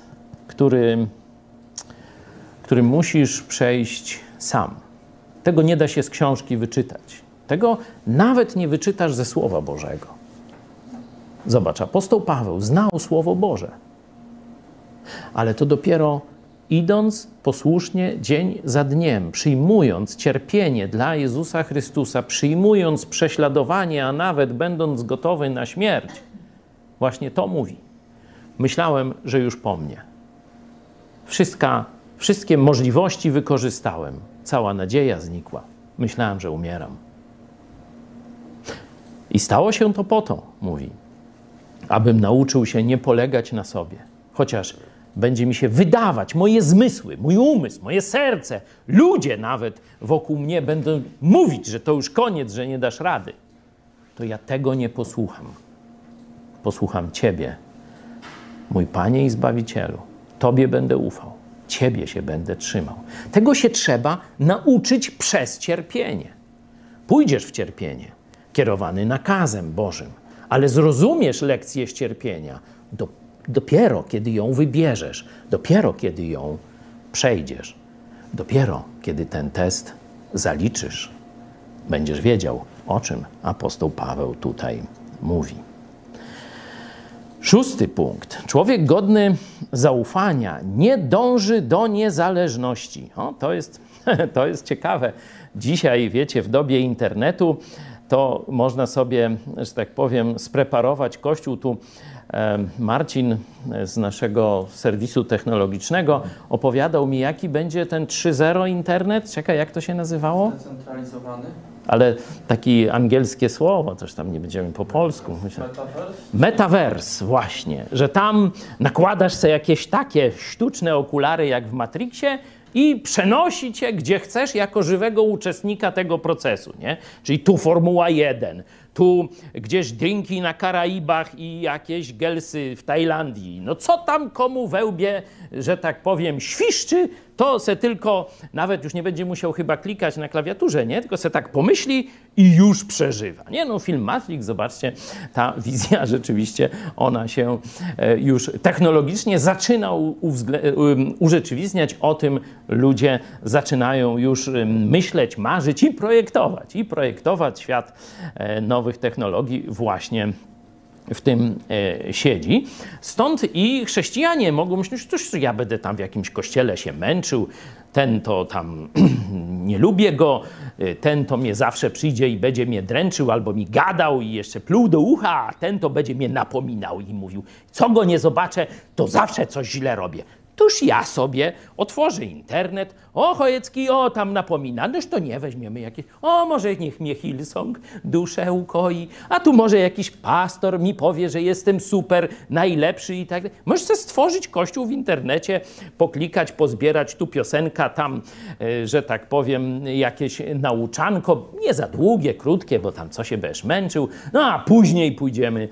który, który musisz przejść sam. Tego nie da się z książki wyczytać. Tego nawet nie wyczytasz ze Słowa Bożego. Zobacz, apostoł Paweł znał Słowo Boże, ale to dopiero idąc posłusznie dzień za dniem, przyjmując cierpienie dla Jezusa Chrystusa, przyjmując prześladowanie, a nawet będąc gotowy na śmierć, właśnie to mówi. Myślałem, że już po mnie. Wszystka, wszystkie możliwości wykorzystałem. Cała nadzieja znikła. Myślałem, że umieram. I stało się to po to, mówi, abym nauczył się nie polegać na sobie. Chociaż będzie mi się wydawać, moje zmysły, mój umysł, moje serce, ludzie nawet wokół mnie będą mówić, że to już koniec, że nie dasz rady, to ja tego nie posłucham. Posłucham Ciebie, mój Panie i Zbawicielu. Tobie będę ufał, Ciebie się będę trzymał. Tego się trzeba nauczyć przez cierpienie. Pójdziesz w cierpienie, kierowany nakazem Bożym ale zrozumiesz lekcję cierpienia do, dopiero, kiedy ją wybierzesz, dopiero, kiedy ją przejdziesz, dopiero, kiedy ten test zaliczysz. Będziesz wiedział, o czym apostoł Paweł tutaj mówi. Szósty punkt. Człowiek godny zaufania nie dąży do niezależności. O, to, jest, to jest ciekawe. Dzisiaj, wiecie, w dobie internetu to można sobie, że tak powiem, spreparować kościół. Tu e, Marcin z naszego serwisu technologicznego opowiadał mi, jaki będzie ten 3.0 internet. Czekaj, jak to się nazywało? Zdecentralizowany. Ale takie angielskie słowo, też tam nie będziemy po polsku. Metaverse, właśnie, że tam nakładasz sobie jakieś takie sztuczne okulary jak w Matrixie i przenosi cię gdzie chcesz jako żywego uczestnika tego procesu, nie? Czyli tu Formuła 1, tu gdzieś drinki na Karaibach i jakieś gelsy w Tajlandii. No co tam komu wełbie, że tak powiem, świszczy, to se tylko, nawet już nie będzie musiał chyba klikać na klawiaturze, nie? Tylko se tak pomyśli i już przeżywa. Nie no, film Matrix, zobaczcie, ta wizja rzeczywiście, ona się e, już technologicznie zaczyna urzeczywistniać. O tym ludzie zaczynają już myśleć, marzyć i projektować. I projektować świat e, nowych technologii właśnie w tym e, siedzi. Stąd i chrześcijanie mogą myśleć, że ja będę tam w jakimś kościele się męczył, ten to tam nie lubię go, e, ten to mnie zawsze przyjdzie i będzie mnie dręczył albo mi gadał i jeszcze pluł do ucha, a ten to będzie mnie napominał i mówił, co go nie zobaczę, to zawsze coś źle robię. Tuż ja sobie otworzę internet, o Chojecki, o tam napomina, noż to nie weźmiemy jakieś, o może niech mnie Hillsong duszę ukoi, a tu może jakiś pastor mi powie, że jestem super, najlepszy i tak dalej. Możesz sobie stworzyć kościół w internecie, poklikać, pozbierać tu piosenka, tam, e, że tak powiem, jakieś nauczanko, nie za długie, krótkie, bo tam co się będziesz męczył, no a później pójdziemy,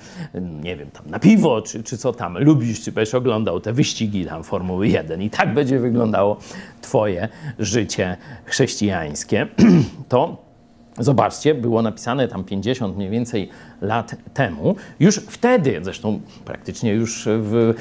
nie wiem, tam na piwo, czy, czy co tam lubisz, czy będziesz oglądał te wyścigi tam Formuły 1 i tak będzie wyglądało twoje życie chrześcijańskie, to Zobaczcie, było napisane tam 50 mniej więcej lat temu. Już wtedy, zresztą praktycznie już w, e,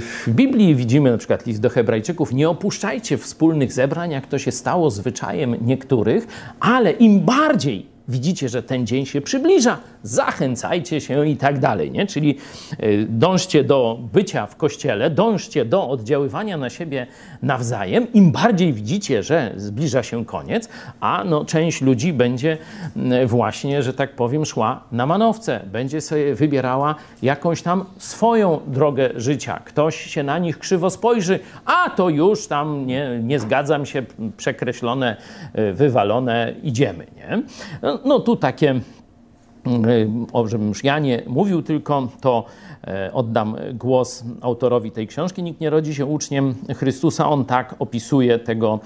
w, Biblii widzimy na przykład list do Hebrajczyków: Nie opuszczajcie wspólnych zebrań, jak to się stało zwyczajem niektórych, ale im bardziej widzicie, że ten dzień się przybliża, zachęcajcie się i tak dalej. Nie? Czyli y, dążcie do bycia w kościele, dążcie do oddziaływania na siebie nawzajem. Im bardziej widzicie, że zbliża się koniec, a no, część ludzi będzie mm, właśnie, że tak powiem, szła na manowce, będzie sobie wybierała jakąś tam swoją drogę życia. Ktoś się na nich krzywo spojrzy, a to już tam nie, nie zgadzam się, przekreślone, y, wywalone, idziemy. Nie? No, no tu takie, mm, o żebym już ja nie mówił tylko, to e, oddam głos autorowi tej książki. Nikt nie rodzi się uczniem Chrystusa. On tak opisuje tego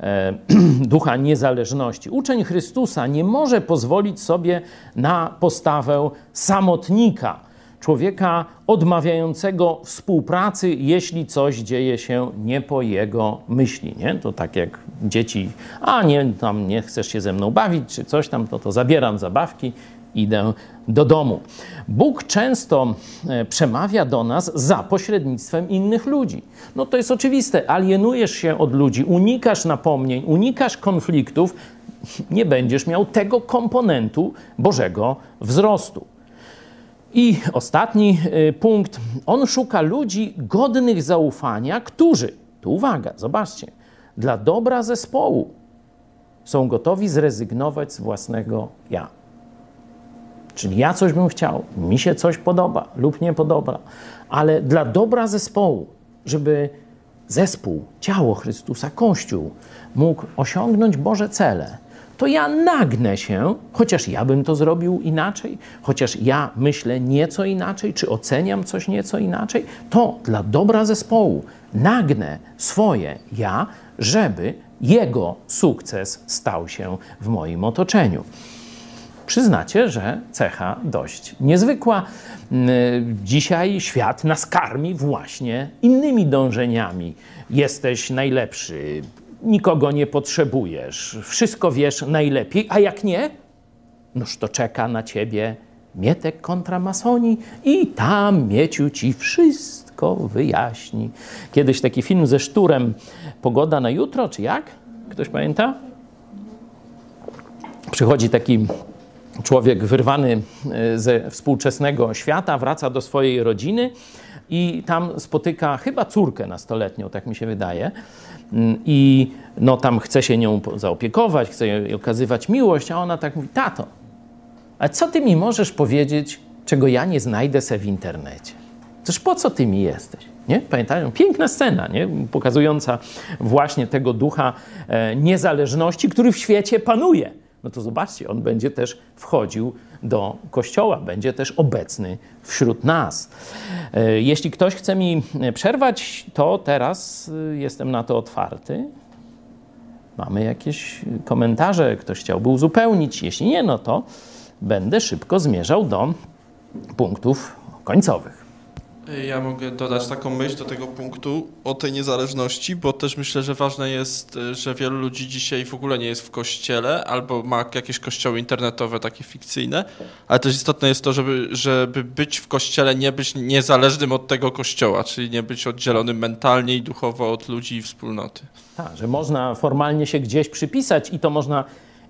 e, ducha niezależności. Uczeń Chrystusa nie może pozwolić sobie na postawę samotnika człowieka odmawiającego współpracy, jeśli coś dzieje się nie po jego myśli. Nie? To tak jak dzieci, a nie, tam nie chcesz się ze mną bawić, czy coś tam, to, to zabieram zabawki, idę do domu. Bóg często e, przemawia do nas za pośrednictwem innych ludzi. No to jest oczywiste, alienujesz się od ludzi, unikasz napomnień, unikasz konfliktów, nie będziesz miał tego komponentu Bożego wzrostu. I ostatni y, punkt. On szuka ludzi godnych zaufania, którzy, tu uwaga, zobaczcie, dla dobra zespołu są gotowi zrezygnować z własnego ja. Czyli ja coś bym chciał, mi się coś podoba lub nie podoba, ale dla dobra zespołu, żeby zespół, ciało Chrystusa, Kościół mógł osiągnąć Boże cele, to ja nagnę się, chociaż ja bym to zrobił inaczej, chociaż ja myślę nieco inaczej, czy oceniam coś nieco inaczej, to dla dobra zespołu nagnę swoje ja, żeby jego sukces stał się w moim otoczeniu. Przyznacie, że cecha dość niezwykła. Dzisiaj świat nas karmi właśnie innymi dążeniami. Jesteś najlepszy, nikogo nie potrzebujesz, wszystko wiesz najlepiej, a jak nie, noż to czeka na ciebie Mietek kontra masoni i tam Mieciu ci wszystko wyjaśni. Kiedyś taki film ze Szturem, Pogoda na jutro, czy jak? Ktoś pamięta? Przychodzi taki człowiek wyrwany e, ze współczesnego świata, wraca do swojej rodziny i tam spotyka chyba córkę nastoletnią, tak mi się wydaje. Mm, I no, tam chce się nią zaopiekować, chce jej okazywać miłość, a ona tak mówi: Tato, a co ty mi możesz powiedzieć, czego ja nie znajdę se w internecie? Cóż, po co ty mi jesteś? Nie? Pamiętają? Piękna scena, nie? pokazująca właśnie tego ducha e, niezależności, który w świecie panuje no to zobaczcie, on będzie też wchodził do kościoła, będzie też obecny wśród nas. E, jeśli ktoś chce mi przerwać, to teraz e, jestem na to otwarty. Mamy jakieś komentarze, ktoś chciałby uzupełnić. Jeśli nie, no to będę szybko zmierzał do punktów końcowych. Ja mogę dodać taką myśl do tego punktu o tej niezależności, bo też myślę, że ważne jest, y, że wielu ludzi dzisiaj w ogóle nie jest w kościele albo ma jakieś kościoły internetowe, takie fikcyjne, ale też istotne jest to, żeby, żeby być w kościele, nie być niezależnym od tego kościoła, czyli nie być oddzielonym mentalnie i duchowo od ludzi i wspólnoty. Tak, że można formalnie się gdzieś przypisać i to można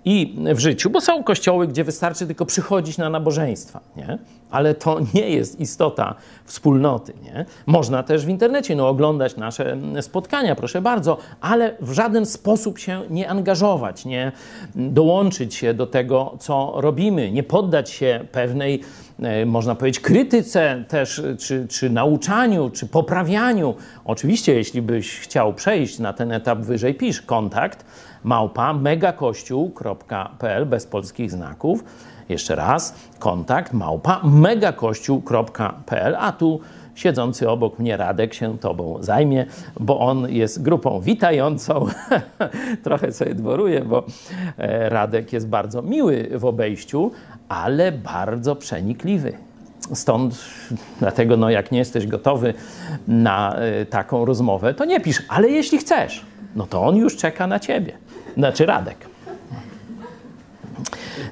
i w życiu, bo są kościoły, gdzie wystarczy tylko przychodzić na nabożeństwa, nie? ale to nie jest istota wspólnoty. Nie? Można też w internecie no, oglądać nasze spotkania, proszę bardzo, ale w żaden sposób się nie angażować, nie dołączyć się do tego, co robimy, nie poddać się pewnej, e, można powiedzieć, krytyce też, czy, czy nauczaniu, czy poprawianiu. Oczywiście, jeśli byś chciał przejść na ten etap wyżej, pisz kontakt małpa megakościół.pl bez polskich znaków. Jeszcze raz, kontakt małpa megakościół.pl, a tu siedzący obok mnie Radek się tobą zajmie, bo on jest grupą witającą. Trochę sobie dworuję, bo e, Radek jest bardzo miły w obejściu, ale bardzo przenikliwy. Stąd, dlatego, no, jak nie jesteś gotowy na y, taką rozmowę, to nie pisz, ale jeśli chcesz, no to on już czeka na ciebie. Znaczy Radek.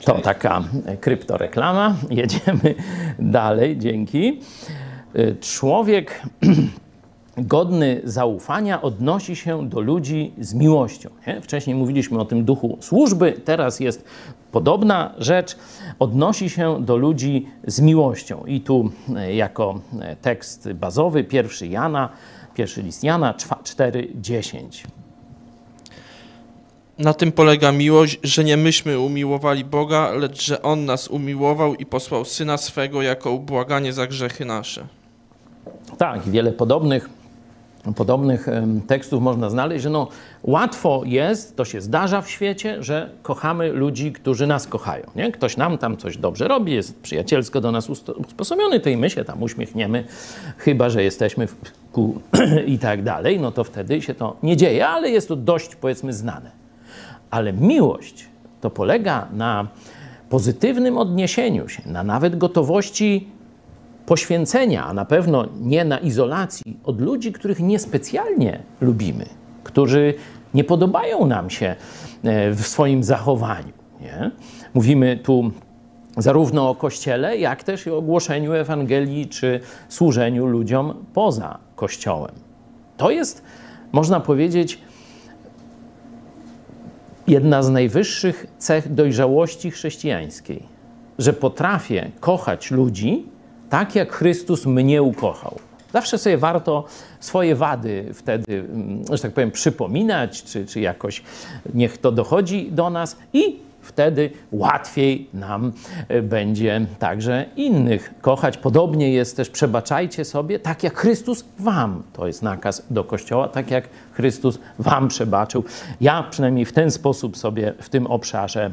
To taka kryptoreklama. Jedziemy dalej. Dzięki. Człowiek godny zaufania odnosi się do ludzi z miłością. Nie? Wcześniej mówiliśmy o tym duchu służby, teraz jest podobna rzecz. Odnosi się do ludzi z miłością. I tu jako tekst bazowy, pierwszy Jana, pierwszy list Jana 4:10. Na tym polega miłość, że nie myśmy umiłowali Boga, lecz że On nas umiłował i posłał Syna swego jako ubłaganie za grzechy nasze. Tak, wiele podobnych, podobnych tekstów można znaleźć, że no, łatwo jest, to się zdarza w świecie, że kochamy ludzi, którzy nas kochają. Nie? Ktoś nam tam coś dobrze robi, jest przyjacielsko do nas usposobiony, to i my się tam uśmiechniemy, chyba że jesteśmy w ku i tak dalej, no to wtedy się to nie dzieje, ale jest to dość, powiedzmy, znane. Ale miłość to polega na pozytywnym odniesieniu się, na nawet gotowości poświęcenia, a na pewno nie na izolacji od ludzi, których niespecjalnie lubimy, którzy nie podobają nam się e, w swoim zachowaniu. Nie? Mówimy tu zarówno o Kościele, jak też i o głoszeniu Ewangelii czy służeniu ludziom poza Kościołem. To jest, można powiedzieć, jedna z najwyższych cech dojrzałości chrześcijańskiej, że potrafię kochać ludzi tak, jak Chrystus mnie ukochał. Zawsze sobie warto swoje wady wtedy, mm, że tak powiem, przypominać, czy, czy jakoś niech to dochodzi do nas i Wtedy łatwiej nam e, będzie także innych kochać. Podobnie jest też, przebaczajcie sobie, tak jak Chrystus wam. To jest nakaz do Kościoła, tak jak Chrystus wam przebaczył. Ja przynajmniej w ten sposób sobie w tym obszarze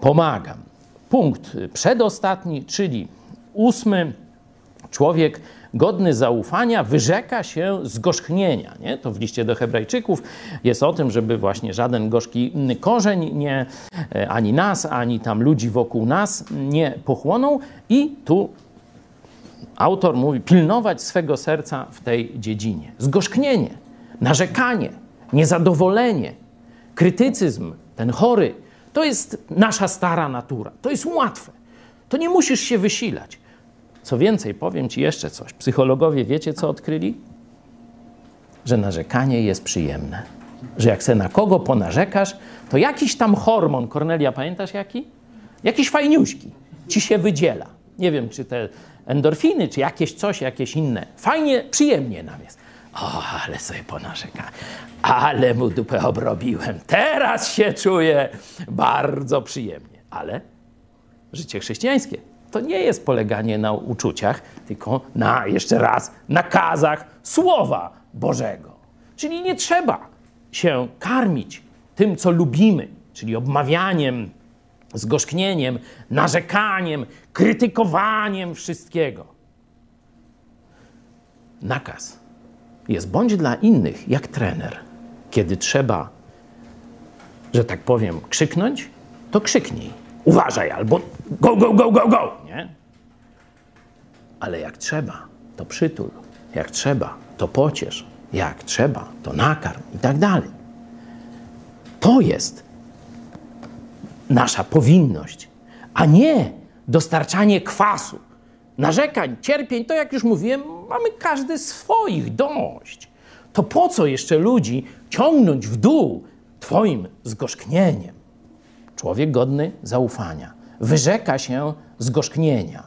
pomagam. Punkt przedostatni, czyli ósmy. Człowiek godny zaufania wyrzeka się zgorzchnienia. Nie? To w liście do Hebrajczyków jest o tym, żeby właśnie żaden gorzki korzeń nie, e, ani nas, ani tam ludzi wokół nas nie pochłonął. I tu autor mówi pilnować swego serca w tej dziedzinie. Zgorzknienie, narzekanie, niezadowolenie, krytycyzm, ten chory, to jest nasza stara natura. To jest łatwe. To nie musisz się wysilać. Co więcej, powiem Ci jeszcze coś. Psychologowie wiecie, co odkryli? Że narzekanie jest przyjemne. Że jak se na kogo ponarzekasz, to jakiś tam hormon, Kornelia, pamiętasz jaki? Jakiś fajniuśki ci się wydziela. Nie wiem, czy te endorfiny, czy jakieś coś, jakieś inne. Fajnie, przyjemnie nam jest. O, ale sobie ponarzeka. Ale mu dupę obrobiłem. Teraz się czuję bardzo przyjemnie. Ale życie chrześcijańskie to nie jest poleganie na uczuciach, tylko na, jeszcze raz, nakazach Słowa Bożego. Czyli nie trzeba się karmić tym, co lubimy, czyli obmawianiem, zgorzknieniem, narzekaniem, krytykowaniem wszystkiego. Nakaz jest bądź dla innych jak trener. Kiedy trzeba, że tak powiem, krzyknąć, to krzyknij uważaj, albo go, go, go, go, go, nie? Ale jak trzeba, to przytul. Jak trzeba, to pociesz. Jak trzeba, to nakarm i tak dalej. To jest nasza powinność, a nie dostarczanie kwasu, narzekań, cierpień. To, jak już mówiłem, mamy każdy swoich dość. To po co jeszcze ludzi ciągnąć w dół Twoim zgorzknieniem? Człowiek godny zaufania wyrzeka się zgorzknienia,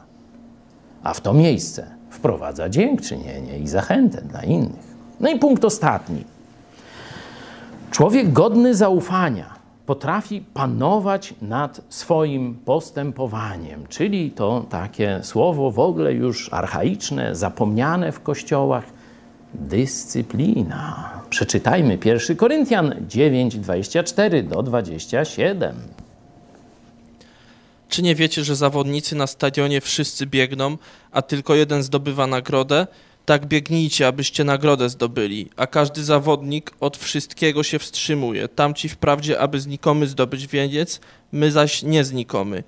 a w to miejsce wprowadza dziękczynienie i zachętę dla innych. No i punkt ostatni. Człowiek godny zaufania potrafi panować nad swoim postępowaniem, czyli to takie słowo w ogóle już archaiczne, zapomniane w kościołach dyscyplina. Przeczytajmy 1 Koryntian 9, 24 do 27. Czy nie wiecie, że zawodnicy na stadionie wszyscy biegną, a tylko jeden zdobywa nagrodę? Tak biegnijcie, abyście nagrodę zdobyli, a każdy zawodnik od wszystkiego się wstrzymuje. Tamci wprawdzie, aby znikomy zdobyć wieniec, my zaś nie znikomy.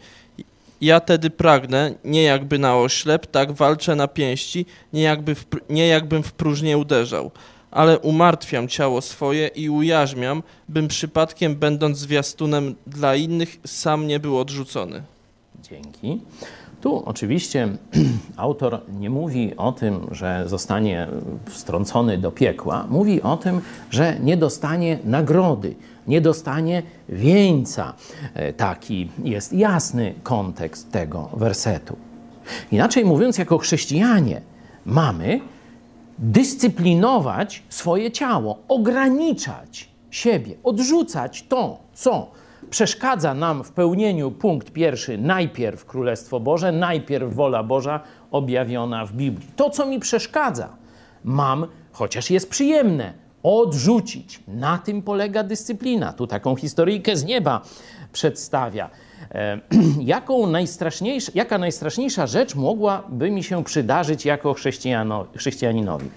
Ja tedy pragnę, nie jakby na oślep, tak walczę na pięści, nie, jakby w, nie jakbym w próżnię uderzał, ale umartwiam ciało swoje i ujarzmiam, bym przypadkiem, będąc zwiastunem dla innych, sam nie był odrzucony. Dzięki. Tu oczywiście autor nie mówi o tym, że zostanie wstrącony do piekła, mówi o tym, że nie dostanie nagrody, nie dostanie wieńca. E, Taki jest jasny kontekst tego wersetu. Inaczej mówiąc, jako chrześcijanie mamy dyscyplinować swoje ciało, ograniczać siebie, odrzucać to, co przeszkadza nam w pełnieniu punkt pierwszy, najpierw Królestwo Boże, najpierw wola Boża objawiona w Biblii. To, co mi przeszkadza, mam, chociaż jest przyjemne, odrzucić. Na tym polega dyscyplina. Tu taką historyjkę z nieba przedstawia. E, jaką najstraszniejsza, jaka najstraszniejsza rzecz mogłaby mi się przydarzyć jako chrześcijaninowi?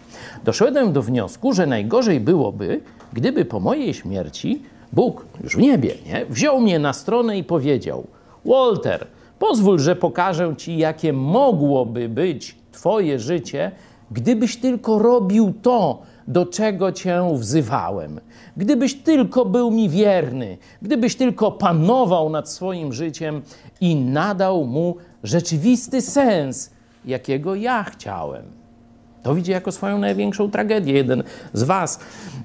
Doszedłem do wniosku, że najgorzej byłoby, gdyby po mojej śmierci Bóg już w niebie nie, wziął mnie na stronę i powiedział: Walter, pozwól, że pokażę ci, jakie mogłoby być Twoje życie, gdybyś tylko robił to, do czego Cię wzywałem. Gdybyś tylko był mi wierny, gdybyś tylko panował nad swoim życiem i nadał mu rzeczywisty sens, jakiego ja chciałem. To widzi jako swoją największą tragedię. Jeden z Was,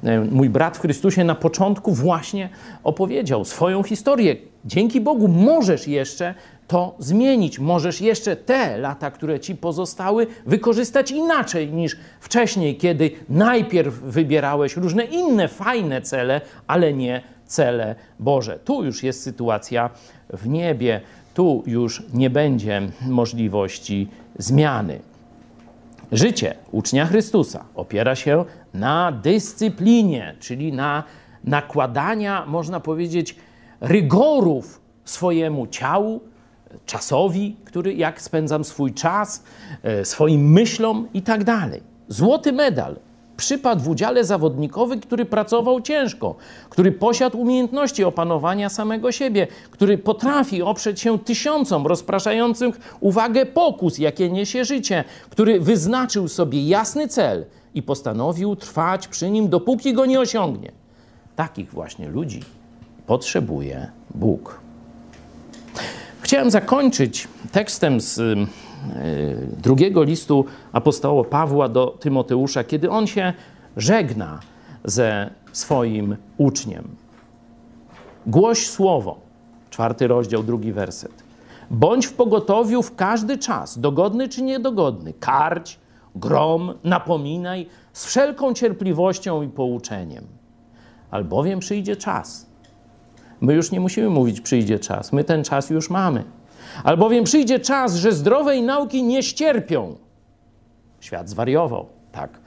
e, mój brat w Chrystusie, na początku właśnie opowiedział swoją historię. Dzięki Bogu możesz jeszcze to zmienić. Możesz jeszcze te lata, które ci pozostały, wykorzystać inaczej niż wcześniej, kiedy najpierw wybierałeś różne inne fajne cele, ale nie cele Boże. Tu już jest sytuacja w niebie, tu już nie będzie możliwości zmiany. Życie ucznia Chrystusa opiera się na dyscyplinie, czyli na nakładania, można powiedzieć, rygorów swojemu ciału, czasowi, który, jak spędzam swój czas, e, swoim myślom i tak dalej. Złoty medal przypadł w udziale zawodnikowy, który pracował ciężko, który posiadł umiejętności opanowania samego siebie, który potrafi oprzeć się tysiącom rozpraszających uwagę pokus, jakie niesie życie, który wyznaczył sobie jasny cel i postanowił trwać przy nim, dopóki go nie osiągnie. Takich właśnie ludzi potrzebuje Bóg. Chciałem zakończyć tekstem z drugiego listu apostoła Pawła do Tymoteusza, kiedy on się żegna ze swoim uczniem. Głoś słowo, czwarty rozdział, drugi werset. Bądź w pogotowiu w każdy czas, dogodny czy niedogodny, karć, grom, napominaj z wszelką cierpliwością i pouczeniem. Albowiem przyjdzie czas. My już nie musimy mówić, przyjdzie czas. My ten czas już mamy. Albowiem przyjdzie czas, że zdrowej nauki nie ścierpią. Świat zwariował. Tak,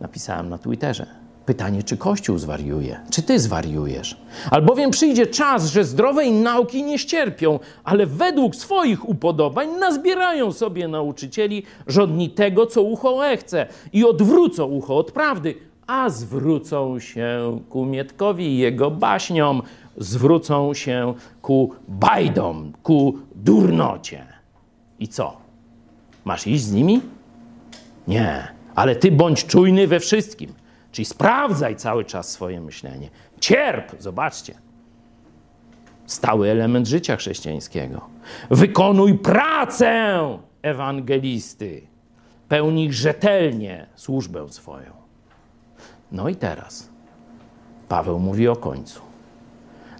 napisałem na Twitterze. Pytanie, czy Kościół zwariuje? Czy ty zwariujesz? Albowiem przyjdzie czas, że zdrowej nauki nie ścierpią, ale według swoich upodobań nazbierają sobie nauczycieli żądni tego, co ucho chce i odwrócą ucho od prawdy, a zwrócą się ku Mietkowi i jego baśniom. zwrócą się ku bajdom, ku durnocie. I co? Masz iść z nimi? Nie, ale ty bądź czujny we wszystkim. Czyli sprawdzaj cały czas swoje myślenie. Cierp, zobaczcie. Stały element życia chrześcijańskiego. Wykonuj pracę ewangelisty. Pełnij rzetelnie służbę swoją. No i teraz Paweł mówi o końcu.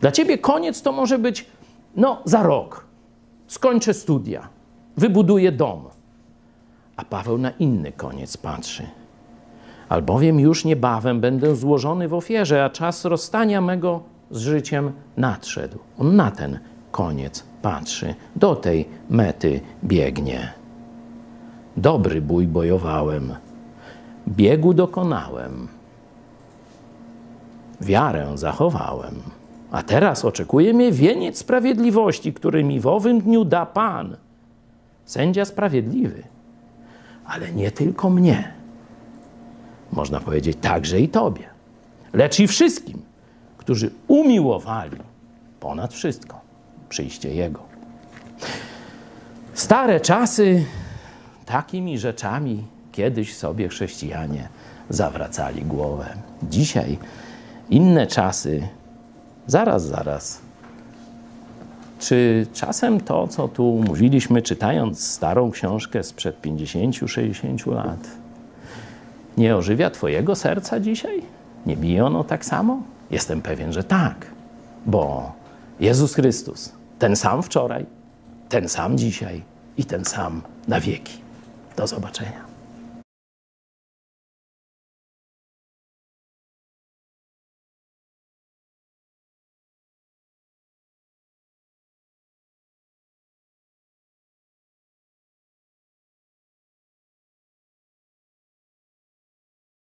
Dla ciebie koniec to może być, no, za rok. Skończę studia, wybuduję dom. A Paweł na inny koniec patrzy. Albowiem już niebawem będę złożony w ofierze, a czas rozstania mego z życiem nadszedł. On na ten koniec patrzy, do tej mety biegnie. Dobry bój bojowałem, biegu dokonałem, wiarę zachowałem. A teraz oczekuje mnie wieniec sprawiedliwości, który mi w owym dniu da Pan, sędzia sprawiedliwy. Ale nie tylko mnie. Można powiedzieć także i Tobie, lecz i wszystkim, którzy umiłowali ponad wszystko przyjście Jego. Stare czasy takimi rzeczami kiedyś sobie chrześcijanie zawracali głowę. Dzisiaj inne czasy, zaraz, zaraz. Czy czasem to, co tu mówiliśmy, czytając starą książkę sprzed 50-60 lat, nie ożywia Twojego serca dzisiaj? Nie bije ono tak samo? Jestem pewien, że tak, bo Jezus Chrystus, ten sam wczoraj, ten sam dzisiaj i ten sam na wieki. Do zobaczenia.